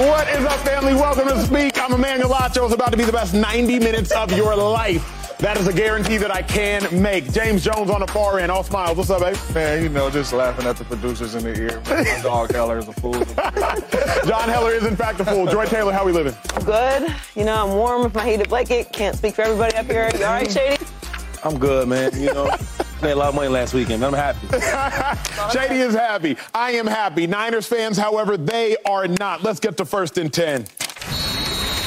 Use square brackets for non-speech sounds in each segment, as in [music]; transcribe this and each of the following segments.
What is up, family? Welcome to Speak. I'm Emmanuel Acho. It's about to be the best 90 minutes of your life. That is a guarantee that I can make. James Jones on the far end. All smiles. What's up, babe? Man, you know, just laughing at the producers in the ear. [laughs] My dog Heller is a fool. John Heller is, in fact, a fool. Joy Taylor, how we living? Good. You know, I'm warm with my heated blanket. Can't speak for everybody up here. You all right, Shady? I'm good, man. You know, made a lot of money last weekend. I'm happy. [laughs] Shady is happy. I am happy. Niners fans, however, they are not. Let's get to first and 10.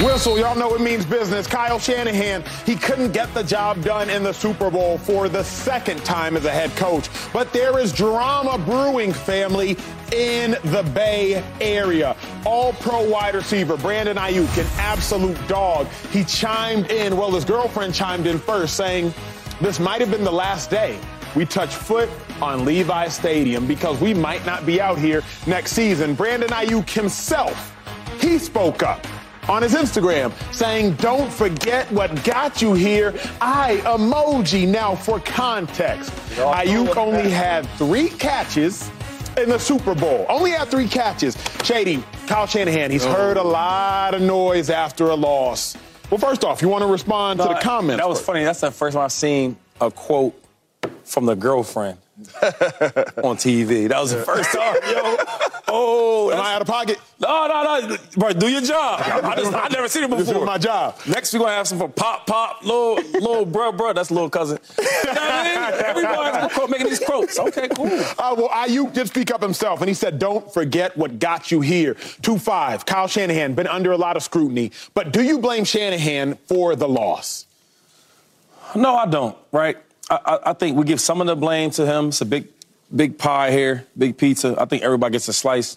Whistle, y'all know it means business. Kyle Shanahan, he couldn't get the job done in the Super Bowl for the second time as a head coach. But there is drama brewing, family, in the Bay Area. All pro wide receiver, Brandon Aiyuk, an absolute dog. He chimed in, well, his girlfriend chimed in first, saying, This might have been the last day we touch foot on Levi Stadium because we might not be out here next season. Brandon Aiyuk himself, he spoke up on his Instagram saying, Don't forget what got you here. I emoji. Now, for context, Aiyuk only had three catches in the Super Bowl. Only had three catches. Shady, Kyle Shanahan, he's oh. heard a lot of noise after a loss. Well, first off, you want to respond to the comments? That was first? funny. That's the first time I've seen a quote from the girlfriend [laughs] on TV. That was the first time, yo. [laughs] Oh, Am I out of pocket? no, no, no, bro. Do your job. I just, I never seen it This before. is my job. Next, we're gonna have some for pop, pop, little, little, bro, bro. That's little cousin. [laughs] You know what I mean? Everybody's quote, making these quotes. Okay, cool. Uh, well, Aiyuk did speak up himself, and he said, "Don't forget what got you here." Two five. Kyle Shanahan been under a lot of scrutiny, but do you blame Shanahan for the loss? No, I don't. Right? I, I, think we give some of the blame to him. It's a big, big pie here, big pizza. I think everybody gets a slice.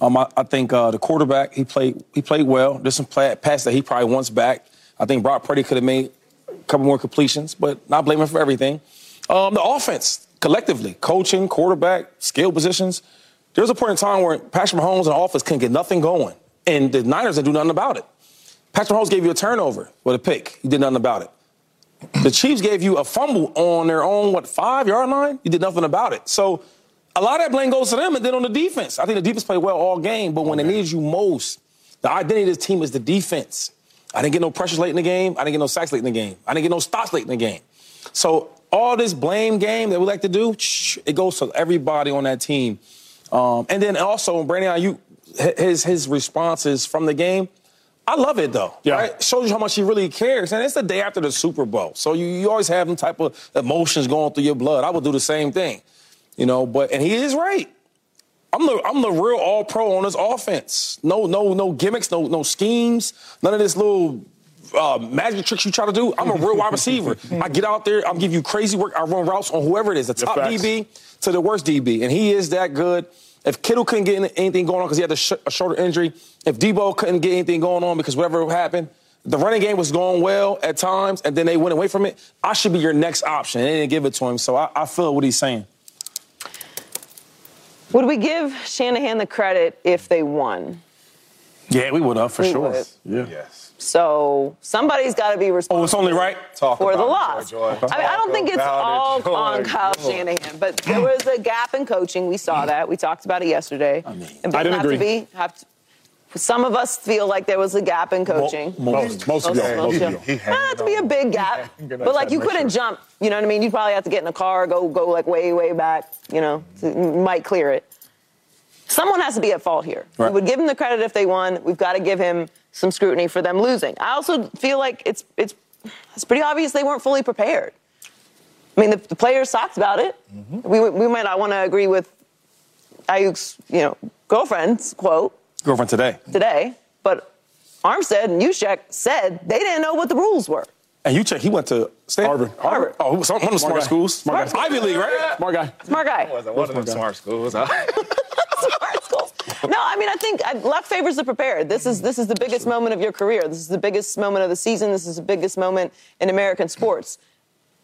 Um, I, I think uh, the quarterback he played he played well. There's some play, pass that he probably wants back. I think Brock Purdy could have made a couple more completions, but not blaming for everything. Um, the offense collectively, coaching, quarterback, skill positions. There was a point in time where Patrick Mahomes and the offense couldn't get nothing going, and the Niners didn't do nothing about it. Patrick Mahomes gave you a turnover with a pick. You did nothing about it. The Chiefs gave you a fumble on their own, what, five yard line? You did nothing about it. So a lot of that blame goes to them. And then on the defense, I think the defense played well all game, but when it needs you most, the identity of this team is the defense. I didn't get no pressures late in the game. I didn't get no sacks late in the game. I didn't get no stops late in the game. So all this blame game that we like to do, it goes to everybody on that team. Um, and then also, Brandon Aiyuk, his his responses from the game, I love it though. Yeah. Right? Shows you how much he really cares. And it's the day after the Super Bowl. So you, you always have them type of emotions going through your blood. I would do the same thing. You know, but and he is right. I'm the I'm the real all pro on this offense. No, no, no gimmicks, no, no schemes, none of this little uh, magic tricks you try to do. I'm a real wide receiver. I get out there, I'm give you crazy work. I run routes on whoever it is, the top. DB to the worst DB, and he is that good. If Kittle couldn't get anything going on because he had a, sh- a shoulder injury, if Deebo couldn't get anything going on because whatever happened, the running game was going well at times, and then they went away from it. I should be your next option. They didn't give it to him, so I, I feel what he's saying. Would we give Shanahan the credit if they won? Yeah, we would have for We sure. would. Yeah. Yes. So somebody's got to be responsible. Oh, it's only right. Talk for the about loss. it, Joy, Joy. I mean, I don't think it's all it, on Kyle Joy. Shanahan, but there was a gap in coaching. We saw that. We talked about it yesterday. I mean- and I didn't have agree. To be, have to, some of us feel like there was a gap in coaching. Most, most of y'all. Most of y'all. He had Not to be a big gap, but like you couldn't sure. jump. You know what I mean? You'd probably have to get in a car, go go like way way back. You know, to, you might clear it. Someone has to be at fault here. Right. We would give him the credit if they won. We've got to give him some scrutiny for them losing. I also feel like it's it's it's pretty obvious they weren't fully prepared. I mean, the, the players talked about it. Mm-hmm. We we might not want to agree with Aiyuk's you know girlfriend's quote Girlfriend today. today, but Armstead and Juszczyk said they didn't know what the rules were. And Juszczyk, he went to Stanford. Harvard. Harvard. Oh, some, one of the smart guy. schools. Smart guy. Ivy League, right? Smart guy. Smart guy. Wasn't one of them smart schools. huh? [laughs] [laughs] No, I mean I think luck favors the prepared. This is this is the biggest moment of your career. This is the biggest moment of the season. This is the biggest moment in American sports.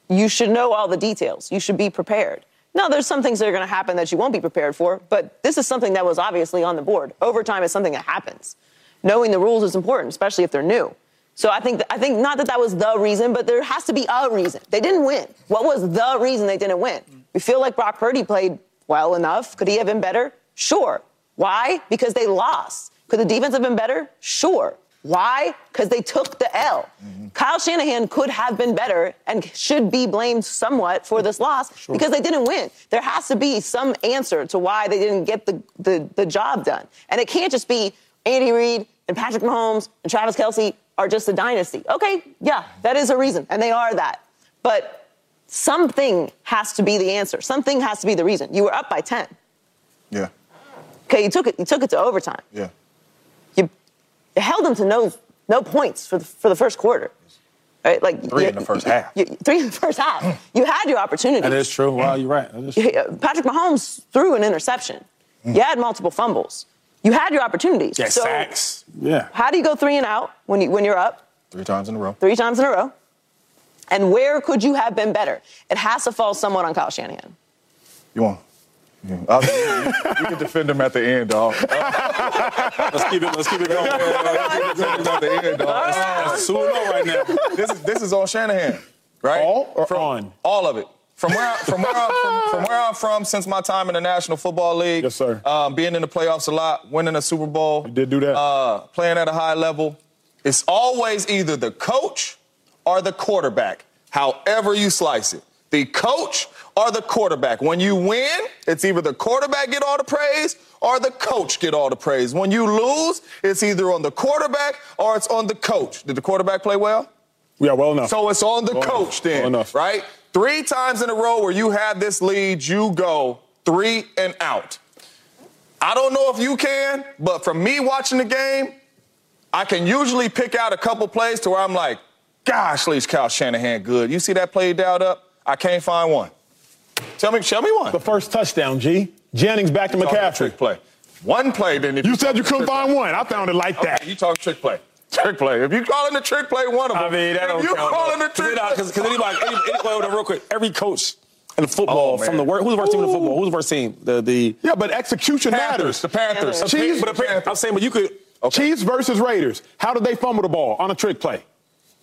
You should know all the details. You should be prepared. Now, there's some things that are going to happen that you won't be prepared for, but this is something that was obviously on the board. Overtime is something that happens. Knowing the rules is important, especially if they're new. So I think I think not that that was the reason, but there has to be a reason. They didn't win. What was the reason they didn't win? We feel like Brock Purdy played well enough. Could he have been better? Sure. Why? Because they lost. Could the defense have been better? Sure. Why? Because they took the L. Mm-hmm. Kyle Shanahan could have been better and should be blamed somewhat for this loss sure. because they didn't win. There has to be some answer to why they didn't get the, the, the job done. And it can't just be Andy Reid and Patrick Mahomes and Travis Kelce are just a dynasty. Okay, yeah, that is a reason, and they are that. But something has to be the answer. Something has to be the reason. You were up by 10. Yeah. Okay, you took it, you took it to overtime. Yeah. You, you held them to no, no points for the, for the first quarter. Right? Like three you, in the first half. You, three in the first half. you had your opportunity. That is true. Wow, you're right. [laughs] Patrick Mahomes threw an interception. Mm. You had multiple fumbles. You had your opportunities. Yeah, so sacks. Yeah. How do you go three and out when you when you're up? Three times in a row. Three times in a row. And where could you have been better? It has to fall somewhat on Kyle Shanahan. You want? Yeah. you, can defend him at the end, dog. [laughs] let's keep it. Let's keep it going. Yeah, defend him at the end, dog. That's, that's two right now. This is this is on Shanahan, right? All or From, on? All of it. From where, I, from, where I, from, from, where I'm from, since my time in the National Football League, yes, sir. Um, being in the playoffs a lot, winning a Super Bowl, you did do that. Uh, playing at a high level, it's always either the coach or the quarterback. However you slice it, the coach or the quarterback. When you win, it's either the quarterback get all the praise or the coach get all the praise. When you lose, it's either on the quarterback or it's on the coach. Did the quarterback play well? Yeah, well enough. So it's on the well coach enough. then, well enough. right? Three times in a row where you have this lead, you go three and out. I don't know if you can, but from me watching the game, I can usually pick out a couple plays to where I'm like, gosh, Leach Kyle Shanahan good. You see that play dialed up? I can't find one. Tell me, show me one. The first touchdown, G. Jennings back to McCaffrey. Trick play. One play, then. you, you said you couldn't find one. I found it like okay, that. You talk trick play. Trick play. If you call it a trick play, one of them. I mean, that don't you count. call it a trick play. Because anybody, any, any, real quick, every coach in the football oh, from the worst. Who's the worst Ooh. team in the football? Who's the worst team? The the yeah, but execution Panthers, matters. The Panthers. The Chiefs, but the I'm saying, but you could. Okay. Chiefs versus Raiders. How did they fumble the ball on a trick play?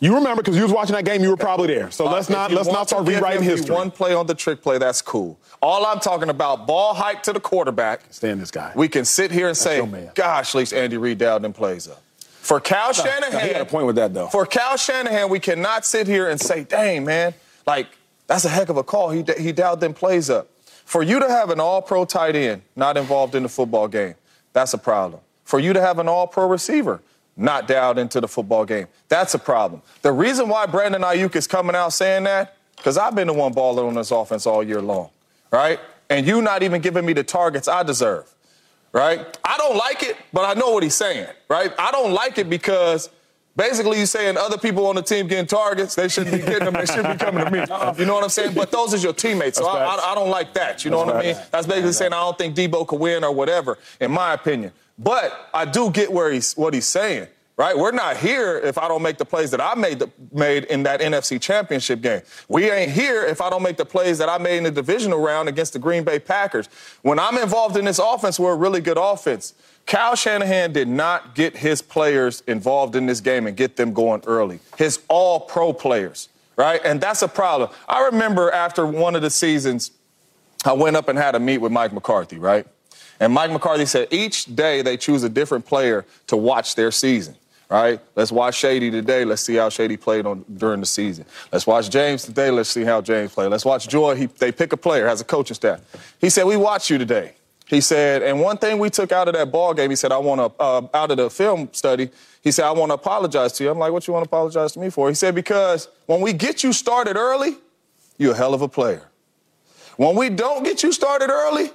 You remember because you was watching that game. You were probably there. So uh, let's not let's not start rewriting history. One play on the trick play, that's cool. All I'm talking about, ball hike to the quarterback. Stand this guy. We can sit here and that's say, "Gosh, at least Andy Reid dialed them plays up." For Cal no, Shanahan, no, he got a point with that though. For Cal Shanahan, we cannot sit here and say, "Dang, man, like that's a heck of a call." He he dialed them plays up. For you to have an All-Pro tight end not involved in the football game, that's a problem. For you to have an All-Pro receiver not dialed into the football game. That's a problem. The reason why Brandon Aiyuk is coming out saying that, because I've been the one balling on this offense all year long, right? And you not even giving me the targets I deserve, right? I don't like it, but I know what he's saying, right? I don't like it because basically you're saying other people on the team getting targets, they shouldn't be getting them, they should be coming to me. [laughs] You know what I'm saying? But those are your teammates, so I, I, I, don't like that. You know That's what I mean? That's basically saying I don't think Deebo could win or whatever, in my opinion. But I do get where he's what he's saying. Right? We're not here if I don't make the plays that I made the, made in that NFC Championship game. We ain't here if I don't make the plays that I made in the divisional round against the Green Bay Packers. When I'm involved in this offense, we're a really good offense. Kyle Shanahan did not get his players involved in this game and get them going early. His all pro players, right? And that's a problem. I remember after one of the seasons, I went up and had a meet with Mike McCarthy, right? And Mike McCarthy said each day they choose a different player to watch their season. Right? Let's watch Shady today. Let's see how Shady played on during the season. Let's watch James today. Let's see how James played. Let's watch Joy. He, they pick a player, has a coaching staff. He said, "We watch you today." He said, and one thing we took out of that ball game, he said, I want to, uh, out of the film study, he said, I want to apologize to you. I'm like, what you want to apologize to me for? He said, because when we get you started early, you're a hell of a player. When we don't get you started early,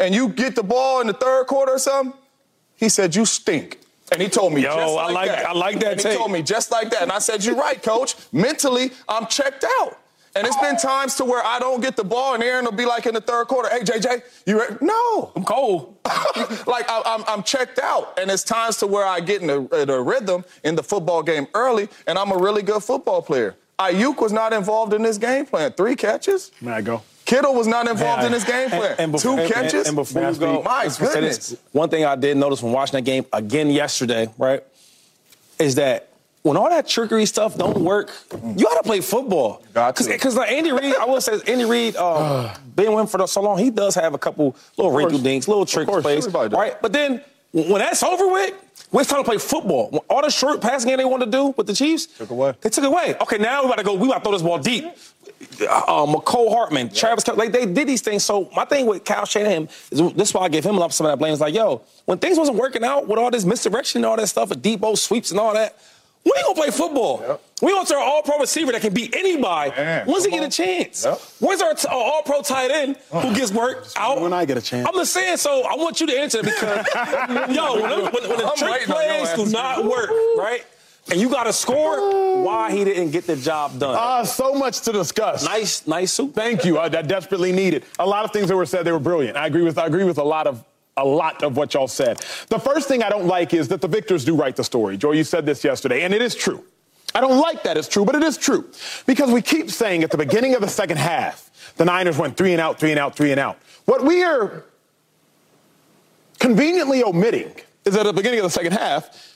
and you get the ball in the third quarter or something, he said, You stink. And he told me, Yo, just like I like, that. I like that. And he told me just like that. And I said, You're right, coach. Mentally, I'm checked out. And it's been times to where I don't get the ball, and Aaron will be like in the third quarter, "Hey JJ, you ready?" No, I'm cold. [laughs] like I, am I'm, I'm checked out, and it's times to where I get in the, uh, the rhythm in the football game early, and I'm a really good football player. Aiyuk was not involved in this game plan. Three catches. May I go? Kittle was not involved in this game plan. And, and before, Two catches. And, before you go, my goodness. one thing I did notice from watching that game again yesterday, right, is that when all that trickery stuff don't work, you got to play football. Because like Andy Reid, I will say Andy Reid, [sighs] um, being with him for so long, he does have a couple little wrinkle dinks, little trick plays, right? But then when that's over with, we're trying to play football. When all the short passing game they wanted to do with the Chiefs, Took away. They took it away. Okay, now we got to go. We got to throw this ball deep. Uh, Mecole Hardman, Travis, like they did these things. So my thing with Kyle Shanahan is this is why I give him a lot of some of that blame. Is like, yo, when things wasn't working out with all this misdirection and all that stuff, with deep sweeps and all that, we ain't gonna play football. Yep. We want our all-pro receiver that can beat anybody. Man, When's he get a chance? Yep. When's our t- our all-pro tight end who gets work out? when I get a chance. I'm just saying. So I want you to answer because, [laughs] yo, when, when, when the I'm trick waiting on your plays do not work, right? And you got to score. Why he didn't get the job done? Uh, so much to discuss. nice, nice suit. Thank you. I, I desperately needed. A lot of things that were said, they were brilliant. I agree with I agree with a lot of a lot of what y'all said. The first thing I don't like is that the victors do write the story. Joy, you said this yesterday, and it is true. I don't like that it's true, but it is true. Because we keep saying at the beginning of the second half, the Niners went three and out, three and out, three and out. What we are conveniently omitting is that at the beginning of the second half,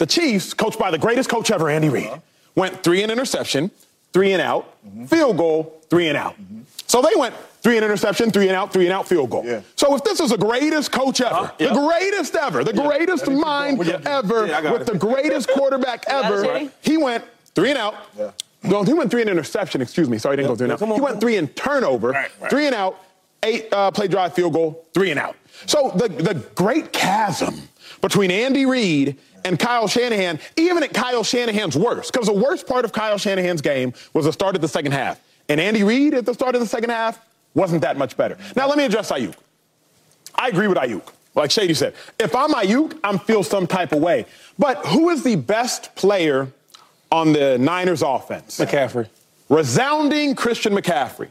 the Chiefs, coached by the greatest coach ever, Andy Reid, went three and interception, three and out, field goal, three and out. So they went three and interception, three and out, three and out, field goal. Yeah. So if this is the greatest coach ever, Uh, yeah. the greatest ever, the greatest mind Yeah. ever, Yeah, with it. the greatest quarterback got it, ever, he went three and out. Yeah. No, he went three and interception. Excuse me. Sorry, he didn't go three and Yeah, out. on, he went three and turnover, Right, right. three and out, eight uh, play drive field goal, three and out. So the the great chasm between Andy Reid and Kyle Shanahan, even at Kyle Shanahan's worst, because the worst part of Kyle Shanahan's game was the start of the second half, and Andy Reid at the start of the second half wasn't that much better. Now let me address Aiyuk. I agree with Aiyuk. Like Shady said, if I'm Aiyuk, I'm feel some type of way. But who is the best player on the Niners offense? McCaffrey. Resounding Christian McCaffrey.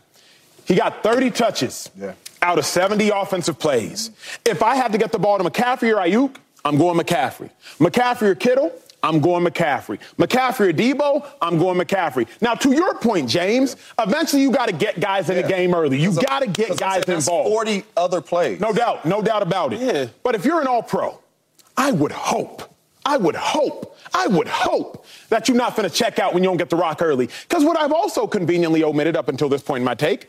He got 30 touches Yeah. out of 70 offensive plays. If I had to get the ball to McCaffrey or Aiyuk, I'm going McCaffrey. McCaffrey or Kittle, I'm going McCaffrey. McCaffrey or Deebo, I'm going McCaffrey. Now, to your point, James, eventually you got to get guys in the game early. You got to get guys that's involved. 40 other plays. No doubt, no doubt about it. Yeah. But if you're an all pro, I would hope, I would hope, I would hope that you're not going to check out when you don't get the rock early. Because what I've also conveniently omitted up until this point in my take,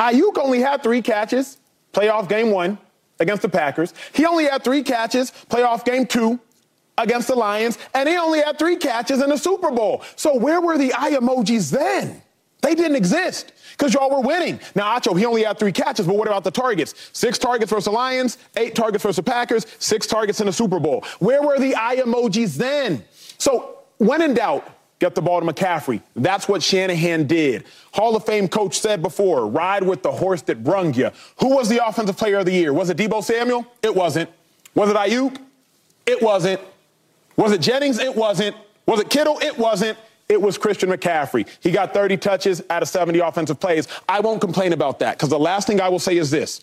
Aiyuk only had three catches, playoff game one against the Packers. He only had three catches, playoff game two against the Lions, and he only had three catches in the Super Bowl. So where were the eye emojis then? They didn't exist because y'all were winning. Now, Acho, he only had three catches, but what about the targets? Six targets versus the Lions, eight targets versus the Packers, six targets in the Super Bowl. Where were the eye emojis then? So, when in doubt, get the ball to McCaffrey. That's what Shanahan did. Hall of Fame coach said before ride with the horse that brung you. Who was the offensive player of the year? Was it Deebo Samuel? It wasn't. Was it Aiyuk? It wasn't. Was it Jennings? It wasn't. Was it Kittle? It wasn't. It was Christian McCaffrey. He got 30 touches out of 70 offensive plays. I won't complain about that because the last thing I will say is this.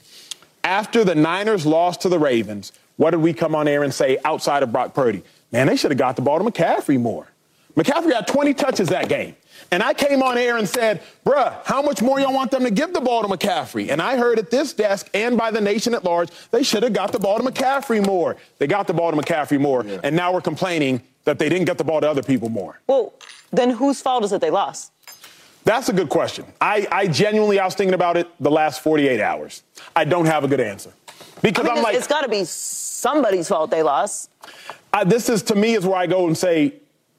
After the Niners lost to the Ravens, what did we come on air and say outside of Brock Purdy? Man, they should have got the ball to McCaffrey more. McCaffrey had 20 touches that game. And I came on air and said, bruh, how much more y'all want them to give the ball to McCaffrey? And I heard at this desk and by the nation at large, they should have got the ball to McCaffrey more. They got the ball to McCaffrey more. And now we're complaining that they didn't get the ball to other people more. Well, then whose fault is it they lost? That's a good question. I, I genuinely, I was thinking about it the last 48 hours. I don't have a good answer. Because I mean, am it's- like, it's got to be somebody's fault they lost. I, this is to me is where I go and say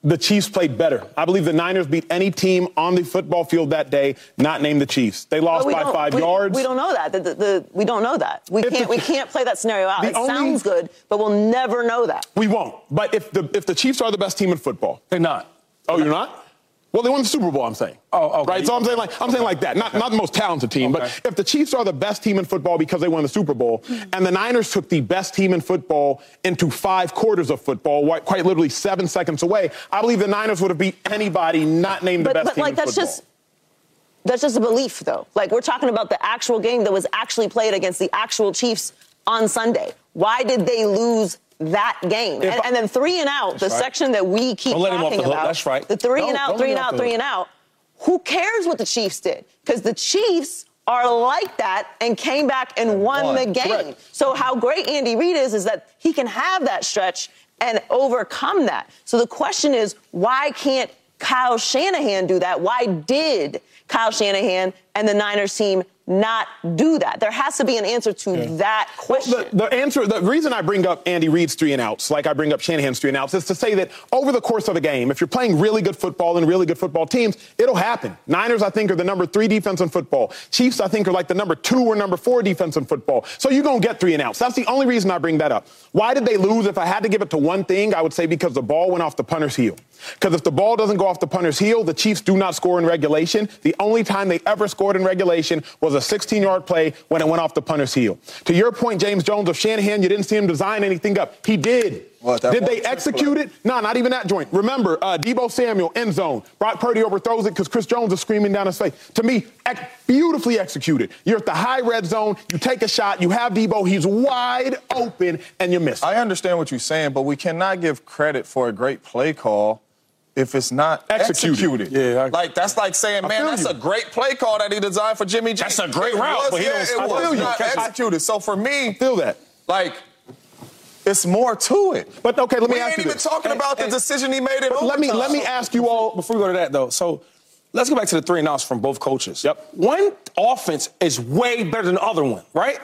the Chiefs played better. I believe the Niners beat any team on the football field that day, not named the Chiefs. They lost by five we, yards. We don't know that. The, the, the- we don't know that. We If can't. we can't play that scenario out. It only- sounds good, but we'll never know that. We won't. But if the if the Chiefs are the best team in football, They're not. oh, you're not. Well, they won the Super Bowl. I'm saying. Oh, okay. Right. So I'm saying like I'm saying like that. Not not the most talented team, Okay. but if the Chiefs are the best team in football because they won the Super Bowl, and the Niners took the best team in football into five quarters of football, quite literally seven seconds away, I believe the Niners would have beat anybody not named the But, best but team like in that's football. just that's just a belief, though. Like we're talking about the actual game that was actually played against the actual Chiefs on Sunday. Why did they lose that game? And, I- and then three and out, the right. section that we keep Don't talking the about. That's right. The three and out, three and out, three and out. Who cares what the Chiefs did? Because the Chiefs are like that and came back and won won. the game. Correct. So how great Andy Reid is is that he can have that stretch and overcome that. So the question is, why can't Kyle Shanahan do that? Why did Kyle Shanahan and the Niners team not do that? There has to be an answer to yeah. that question. Well, the, the, answer, the reason I bring up Andy Reid's three and outs, like I bring up Shanahan's three and outs, is to say that over the course of a game, if you're playing really good football and really good football teams, it'll happen. Niners, I think, are the number three defense in football. Chiefs, I think, are like the number two or number four defense in football. So you're going to get three and outs. That's the only reason I bring that up. Why did they lose? If I had to give it to one thing, I would say because the ball went off the punter's heel. Because if the ball doesn't go off the punter's heel, the Chiefs do not score in regulation. The only time they ever scored in regulation was a 16 yard play when it went off the punter's heel. To your point, James Jones of Shanahan, you didn't see him design anything up. He did. Did they execute it? No, not even that joint. Remember, uh, Deebo Samuel, end zone. Brock Purdy overthrows it because Chris Jones is screaming down his face. To me, ex- beautifully executed. You're at the high red zone. You take a shot. You have Deebo. He's wide open, and you miss. I understand what you're saying, but we cannot give credit for a great play call if it's not executed. executed. Yeah, I, like that's like saying, man, that's you. a great play call that he designed for Jimmy G. That's a great it route, was, but he yeah, don't. It was not executed. So for me, I feel that. Like. It's more to it. But okay, let me we ask you. We ain't even talking and, about and, the decision he made in Let me let me ask you all before we go to that though. So let's go back to the three and outs from both coaches. Yep. One offense is way better than the other one, right?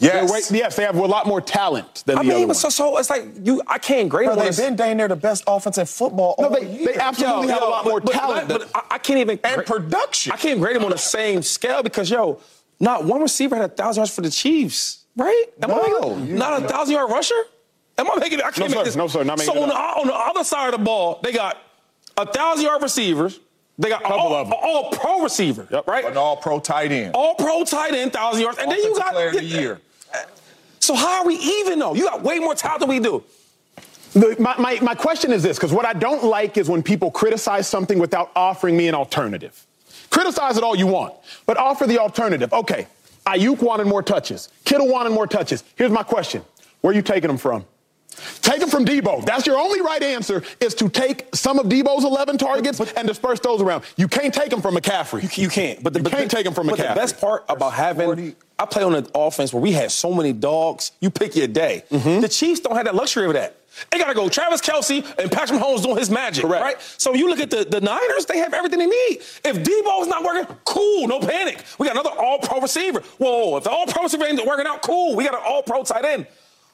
Yes. Way, yes, they have a lot more talent than I the mean, other so, so it's like you. I can't grade them. They've been dang near the best offense in football. No, they, they absolutely yo, have yo, a lot more but, talent. But, but, I can't even and production. I can't grade them on the same scale because yo, not one receiver had a thousand yards for the Chiefs, right? Am no, I not a thousand yard rusher. Am I making? I can't no, make sir, this. No, sir, not making So on the, on the other side of the ball, they got a thousand yard receivers. They got all, all, pro receiver, yep. right? An all pro tight end. All pro tight end, thousand yards, and then you got player of the year. So how are we even though? You got way more talent than we do. The, my, my, my question is this, because what I don't like is when people criticize something without offering me an alternative. Criticize it all you want, but offer the alternative. Okay, Aiyuk wanted more touches. Kittle wanted more touches. Here's my question. Where are you taking them from? Take them from Deebo. That's your only right answer is to take some of Deebo's 11 targets and disperse those around. You can't take them from McCaffrey. You, you can't. But the, you but can't the, take them from McCaffrey. but McCaffrey. the best part about having 40. I play on an offense where we had so many dogs. You pick your day. Mm-hmm. The Chiefs don't have that luxury of that. They got to go Travis Kelce and Patrick Mahomes doing his magic, Correct. right? So you look at the, the Niners, they have everything they need. If Deebo's not working, cool, no panic. We got another all-pro receiver. Whoa, if the all-pro receiver ain't working out, cool. We got an all-pro tight end.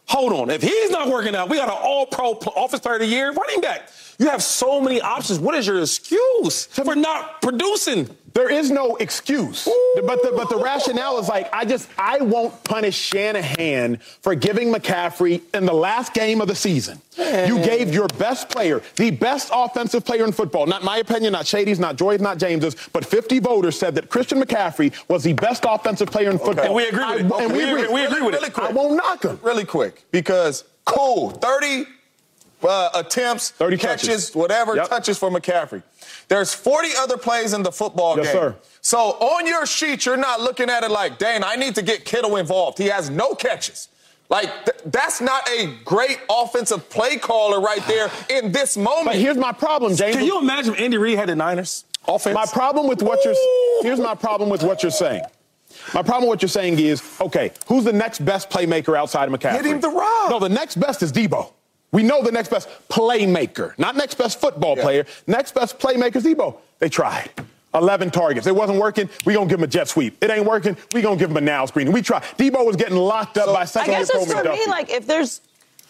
Hold on. If he's not working out, we got an all-pro office player of the year running back. You have so many options. What is your excuse for not producing? There is no excuse. But the, but the rationale is like, I just, I won't punish Shanahan for giving McCaffrey in the last game of the season. You gave your best player, the best offensive player in football, not my opinion, not Shady's, not Joy's, not James's, but 50 voters said that Christian McCaffrey was the best offensive player in football. And we agree with it. I, and we, agree, we agree with really it. Quick. I won't knock him. Really quick, because cool, 30 uh, attempts, 30 catches, touches. whatever, yep. touches for McCaffrey. There's 40 other plays in the football yes, game. Sir. So on your sheet, you're not looking at it like, dang, I need to get Kittle involved. He has no catches. Like, th- that's not a great offensive play caller right there in this moment. But here's my problem, James. Can you imagine Andy Reid had the Niners offense? My problem with what you're here's my problem with what you're saying. My problem with what you're saying is, okay, who's the next best playmaker outside of McCaffrey? Hit him the rock. No, the next best is Deebo. We know the next best playmaker, not next best football yeah. player. Next best playmaker is Deebo. They tried. 11 targets. It wasn't working. We gonna give him a jet sweep. It ain't working. We gonna give him a now screen. We try. Deebo was getting locked up so, by second I guess it's for me like if there's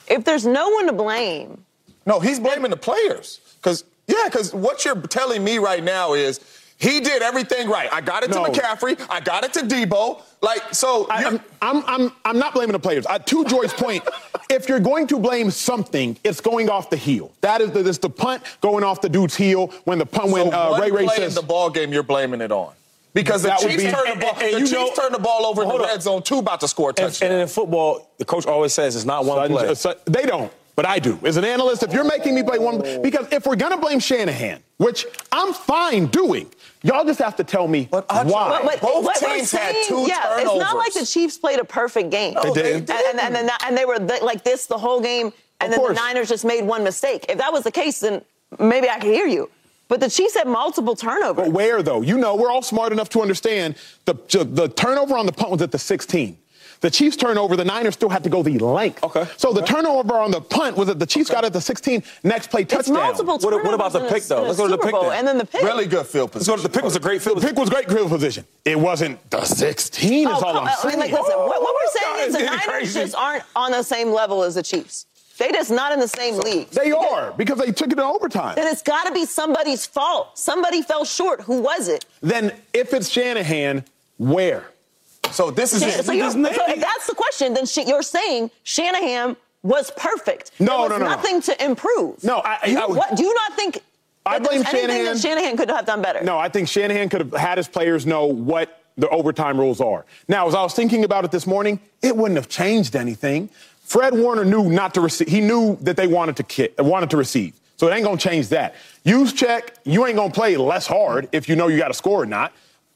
if there's no one to blame. No, he's blaming the players. Cause yeah, because what you're telling me right now is he did everything right. I got it no. to McCaffrey. I got it to Deebo. Like, so. I, am I'm, I'm, I'm not blaming the players. Uh, to Joy's point, [laughs] if you're going to blame something, it's going off the heel. That is the, this the punt going off the dude's heel when the punt, so when uh, Ray Ray says. in the ball game, you're blaming it on. Because the Chiefs, be, turned, the ball, and, and the Chiefs know, turned the ball over in the red zone, too, about to score a touchdown. And, and in football, the coach always says it's not one play. they don't. But I do. As an analyst, if you're making me play one, because if we're going to blame Shanahan, which I'm fine doing, y'all just have to tell me but why. But, but, Both what teams saying, had two yeah, turnovers. It's not like the Chiefs played a perfect game. No, they did. And, and, and, and, they were like this the whole game, and of then course. the Niners just made one mistake. If that was the case, then maybe I could hear you. But the Chiefs had multiple turnovers. But where, though? You know, we're all smart enough to understand the, the turnover on the punt was at the 16. The Chiefs turnover, the Niners still had to go the length. Okay. So the Okay. turnover on the punt was that the Chiefs got it the 16, next play It's touchdown. multiple What- what about the pick, though? Let's go to the pick Bowl, then. And then the pick. Really good field position. So position. the pick was a great field. The pick was great field position. It wasn't the 16 Oh, is all I'm I saying. mean, like, listen, what, what we're [laughs] saying is the Niners crazy. just aren't on the same level as the Chiefs. They just not in the same league. They are because they took it in overtime. Then it's got to be somebody's fault. Somebody fell short. Who was it? Then if it's Shanahan, where? So this is So, you're, so if that's the question. Then sh- you're saying Shanahan was perfect. No, there was no, no, no. Nothing to improve. No, I- I- You- I would- what, do you not think? I that there's blame anything Shanahan. That Shanahan could have done better. No, I think Shanahan could have had his players know what the overtime rules are. Now, as I was thinking about it this morning, it wouldn't have changed anything. Fred Warner knew not to receive. He knew that they wanted to ki- wanted to receive. So it ain't gonna change that. Juszczyk. You ain't gonna play less hard if you know you got to score or not.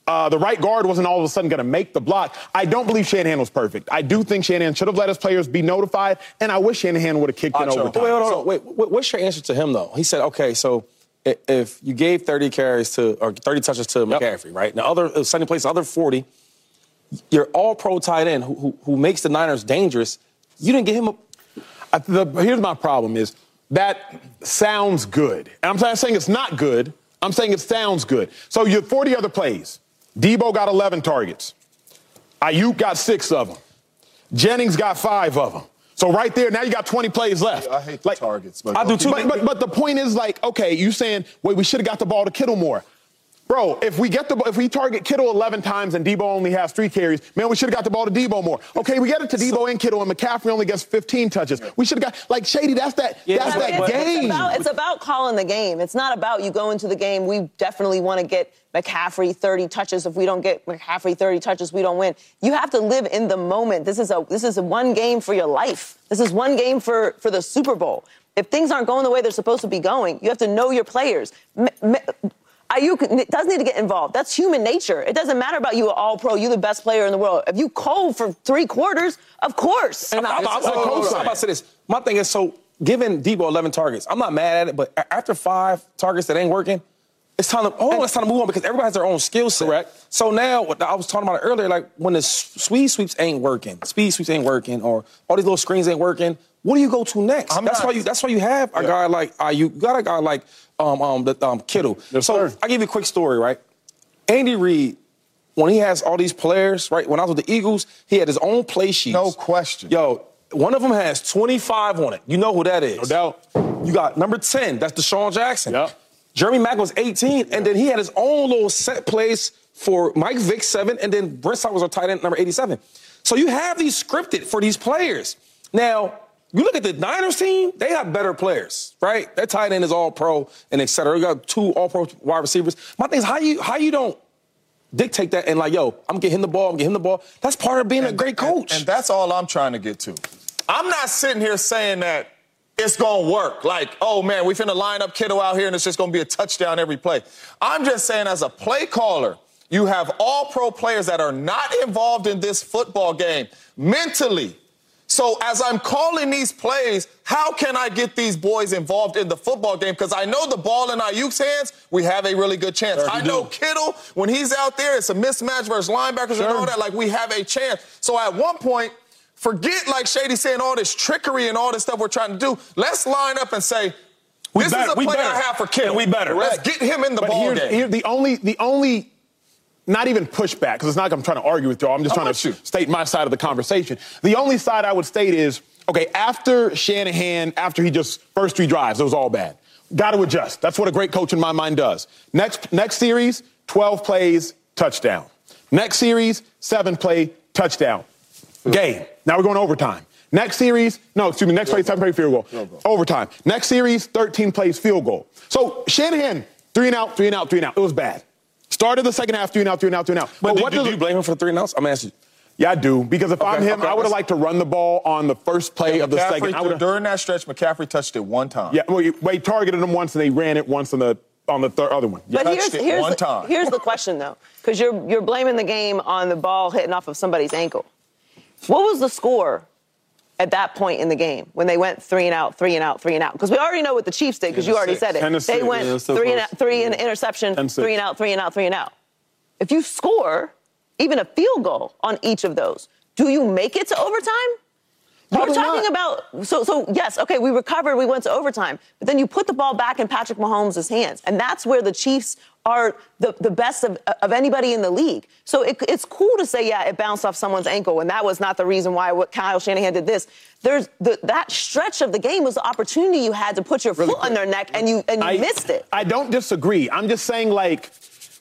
Uh, the right guard wasn't all of a sudden going to make the block. I don't believe Shanahan was perfect. I do think Shanahan should have let his players be notified, and I wish Shanahan would have kicked in Acho. overtime. Wait, hold on, on. Wait, what's your answer to him though? He said, okay, so if you gave 30 carries to or 30 touches to Yep. McCaffrey, right? Now, other uh, plays other 40, your all-pro tight end who, who, who makes the Niners dangerous. You didn't get him a. I, the, here's my problem is that sounds good. And I'm not saying it's not good. I'm saying it sounds good. So you 40 other plays. Deebo got 11 targets. Aiyuk got six of them. Jennings got five of them. So right there, now you got 20 plays left. I hate the targets, but I do too. But, but, but the point is like, okay, you saying, wait, we should have got the ball to Kittle more. Bro, if we get the if we target Kittle 11 times and Deebo only has three carries, man, we should have got the ball to Deebo more. Okay, we get it to Deebo and Kittle, and McCaffrey only gets 15 touches. We should have got like Shady. That's that. Yeah, that's that it's, game. It's about, it's about calling the game. It's not about you go into the game. We definitely want to get McCaffrey 30 touches. If we don't get McCaffrey 30 touches, we don't win. You have to live in the moment. This is a this is a one game for your life. This is one game for for the Super Bowl. If things aren't going the way they're supposed to be going, you have to know your players. M- m- Aiyuk does need to get involved. That's human nature. It doesn't matter about you, an all pro, You're the best player in the world. If you cold for three quarters, of course. And I, I'm, I'm, It's a I'm- I'm about to say this. My thing is, so giving Deebo 11 targets, I'm not mad at it, but after five targets that ain't working, it's time to oh, it's time to move on because everybody has their own skill set. Correct. So now, what I was talking about it earlier, like when the s- speed sweeps ain't working, speed sweeps ain't working, or all these little screens ain't working. What do you go to next? I'm that's not- why you. That's why you have a guy like uh, you got a guy like um um the, um Kittle. Yes, so. I give you a quick story, right? Andy Reid, when he has all these players, right? When I was with the Eagles, he had his own play sheets. No question. Yo, one of them has 25 on it. You know who that is. No doubt. You got number 10, that's DeSean Jackson. Yep. Jeremy Mack was 18, and then he had his own little set plays for Mike Vick, 7, and then Brent Stott was our tight end, number 87. So you have these scripted for these players. Now, you look at the Niners team, they have better players, right? Their tight end is all pro and et cetera. You got two all pro wide receivers. My thing is how you how you don't dictate that and like, yo, I'm getting the ball, I'm getting the ball. That's part of being a great coach. And, and that's all I'm trying to get to. I'm not sitting here saying that it's gonna work. Like, oh man, we finna line up Kittle out here and it's just gonna be a touchdown every play. I'm just saying, as a play caller, you have all pro players that are not involved in this football game mentally. So as I'm calling these plays, how can I get these boys involved in the football game? Because I know the ball in Aiyuk's hands, we have a really good chance. Sure, I know do. Kittle, when he's out there, it's a mismatch versus linebackers Sure. and all that. Like we have a chance. So at one point, forget like Shady saying all this trickery and all this stuff we're trying to do. Let's line up and say, We this better- is a play better. I have for Kittle. And we better. Let's get him in the but ball game. here's the only the only not even pushback because it's not like I'm trying to argue with y'all. I'm just trying to you. state my side of the conversation. The only side I would state is okay after Shanahan, after he just first three drives, it was all bad. Got to adjust. That's what a great coach in my mind does. Next next series, 12 plays, touchdown. Next series, seven play, touchdown. Game. Now we're going overtime. Next series, no, excuse me, next play, seven play field goal. Overtime. Next series, 13 plays field goal. So Shanahan, three and out, three and out, three and out. It was bad. Started the second half, three and out, three and out, three and out. but what do, do you blame him for the three and outs? I'm asking you. Yeah, I do. Because if I'm him, okay, I would have liked to run the ball on the first play of the McCaffrey, second. I would've- during that stretch, McCaffrey touched it one time. yeah, well, you- they targeted him once and they ran it once on the on the third other one. Yeah. But here's, touched it here's, one the, time. here's the question, though, because you're, you're blaming the game on the ball hitting off of somebody's ankle. What was the score at that point in the game when they went three and out, three and out, three and out? Because we already know what the Chiefs did, because you already six. said it. Ten They six. went Yeah, still three and out, three and interception, Ten six. three and out, three and out, three and out. If you score even a field goal on each of those, Do you make it to overtime? Probably We're talking not. about so so yes, okay, we recovered, we went to overtime, but then you put the ball back in Patrick Mahomes' hands, and that's where the Chiefs are the, the best of, of anybody in the league. So it, it's cool to say, yeah, it bounced off someone's ankle, and that was not the reason why what Kyle Shanahan did this. There's the, that stretch of the game was the opportunity you had to put your foot on their neck, and you and you I, missed it. I don't disagree. I'm just saying, like,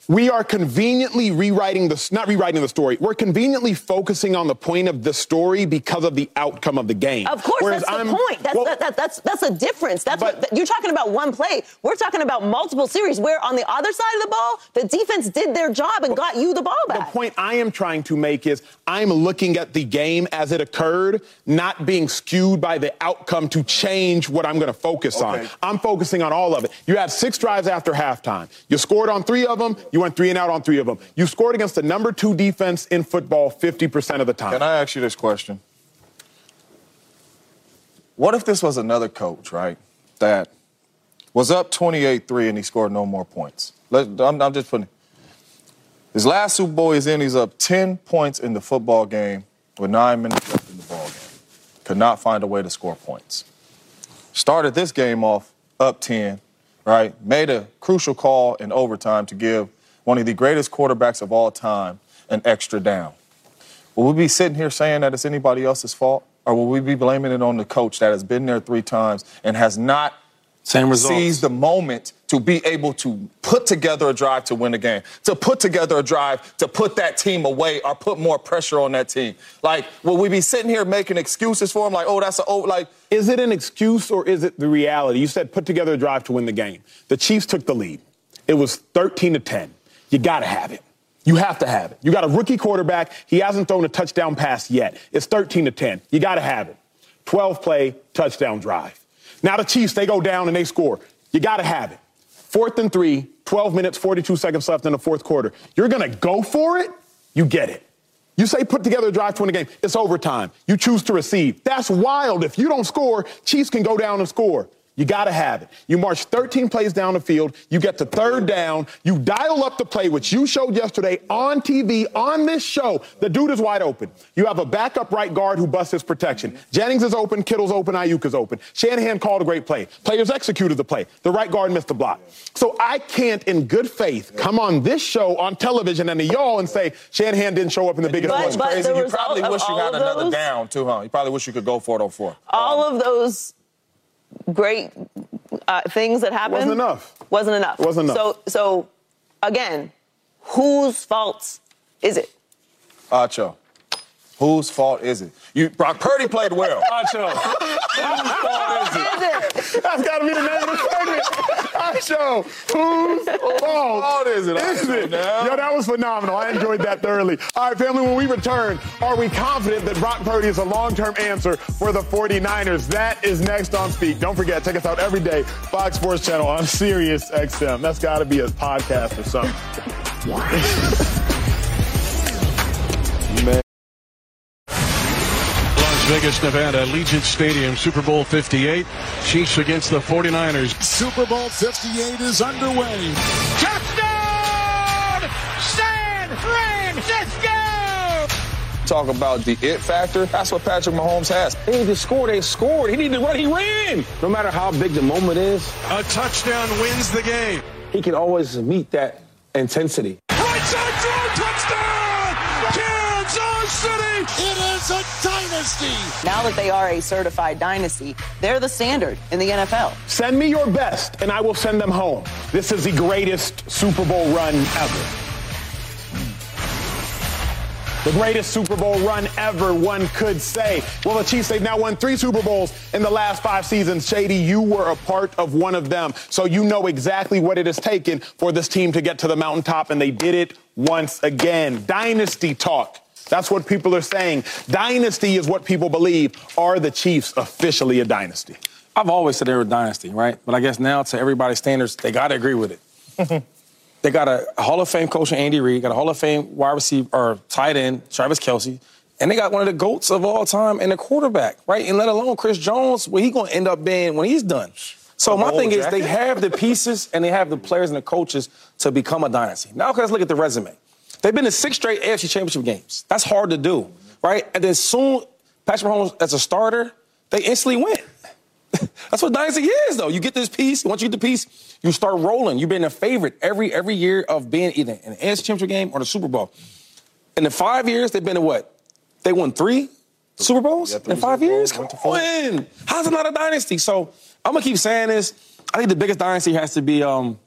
we are conveniently rewriting the not rewriting the story. We're conveniently focusing on the point of the story because of the outcome of the game. Of course, Whereas that's the I'm- point. That's, well, that, that, that's that's a difference. That's But- what, you're talking about one play. We're talking about multiple series where on the other side of the ball, the defense did their job and got you the ball back. The point I am trying to make is I'm looking at the game as it occurred, not being skewed by the outcome to change what I'm going to focus on. I'm focusing on all of it. You had six drives after halftime. You scored on three of them. You went three and out on three of them. You scored against the number two defense in football 50% of the time. Can I ask you this question? What if this was another coach, right, that was up 28-3 and he scored no more points? Let, I'm, I'm just putting. His last Super Bowl in, he's up 10 points in the football game with nine minutes left in the ball game. Could not find a way to score points. Started this game off up 10, right? Made a crucial call in overtime to give one of the greatest quarterbacks of all time an extra down. Will we be sitting here saying that it's anybody else's fault? Or will we be blaming it on the coach that has been there three times and has not Same results. seized the moment to be able to put together a drive to win the game, to put together a drive to put that team away or put more pressure on that team? Like, will we be sitting here making excuses for him? Like, oh, that's a, oh, like, Is it an excuse or is it the reality? You said put together a drive to win the game. The Chiefs took the lead. It was 13 to 10. You got to have it. You have to have it. You got a rookie quarterback. He hasn't thrown a touchdown pass yet. It's 13 to 10. You got to have it. 12 play touchdown drive. Now the Chiefs, they go down and they score. You got to have it. Fourth and three, 12 minutes, 42 seconds left in the fourth quarter. You're going to go for it? You get it. You say put together a drive to win the game. It's overtime. You choose to receive. That's wild. If you don't score, Chiefs can go down and score. You got to have it. You march 13 plays down the field. You get to third down. You dial up the play, which you showed yesterday on TV on this show. The dude is wide open. You have a backup right guard who busts his protection. Jennings is open. Kittle's open. Aiyuk is open. Shanahan called a great play. Players executed the play. The right guard missed the block. So I can't, in good faith, come on this show on television and to y'all and say Shanahan didn't show up in the biggest But- moment. but crazy. the You probably wish you all had another those- down, too, huh? You probably wish you could go for it on four. All of those great uh, things that happened Wasn't enough. Wasn't enough. Wasn't enough. So so again, whose fault is it? Acho, whose fault is it? You, Brock Purdy played well. [laughs] Acho. Is it? That's got to be the name of the segment. I show. Whose fault fault is it? Is it? Now? Yo, that was phenomenal. I enjoyed that thoroughly. All right, family, when we return, are we confident that Brock Purdy is a long-term answer for the 49ers? That is next on Speak. Don't forget, check us out every day, Fox Sports Channel on Sirius XM. That's got to be a podcast or something. [laughs] Vegas, Nevada, Allegiant Stadium, Super Bowl 58. Chiefs against the 49ers. Super Bowl 58 is underway. Touchdown! San Francisco! Talk about the it factor. That's what Patrick Mahomes has. They need to score. They scored. He needed to run. He ran. No matter how big the moment is, A touchdown wins the game. he can always meet that intensity. Right dynasty. Now that they are a certified dynasty, they're the standard in the NFL. Send me your best, and I will send them home. This is the greatest Super Bowl run ever. The greatest Super Bowl run ever, one could say. Well, the Chiefs, they've now won three Super Bowls in the last five seasons. Shady, you were a part of one of them. So you know exactly what it has taken for this team to get to the mountaintop, and they did it once again. Dynasty talk. That's what people are saying. Dynasty is what people believe. Are the Chiefs officially a dynasty? I've always said they were a dynasty, right? But I guess now, to everybody's standards, they got to agree with it. [laughs] they got a Hall of Fame coach in Andy Reid, got a Hall of Fame wide receiver or tight end, Travis Kelce, and they got one of the goats of all time and a quarterback, right? And let alone Chris Jones, what he going to end up being when he's done. So my thing is, they have the pieces and they have the players and the coaches to become a dynasty. Now, let's look at the resume. They've been in six straight AFC Championship games. That's hard to do. right? And then soon, Patrick Mahomes as a starter, they instantly win. [laughs] That's what dynasty is, though. You get this piece. Once you get the piece, you start rolling. You've been a favorite every every year of being either in the NFC Championship game or the Super Bowl. In the five years, they've been in what? They won three Super Bowls Yeah, three in five Super years. Bowls, Come to on, how's it not a dynasty? So I'm gonna keep saying this. I think the biggest dynasty has to be um,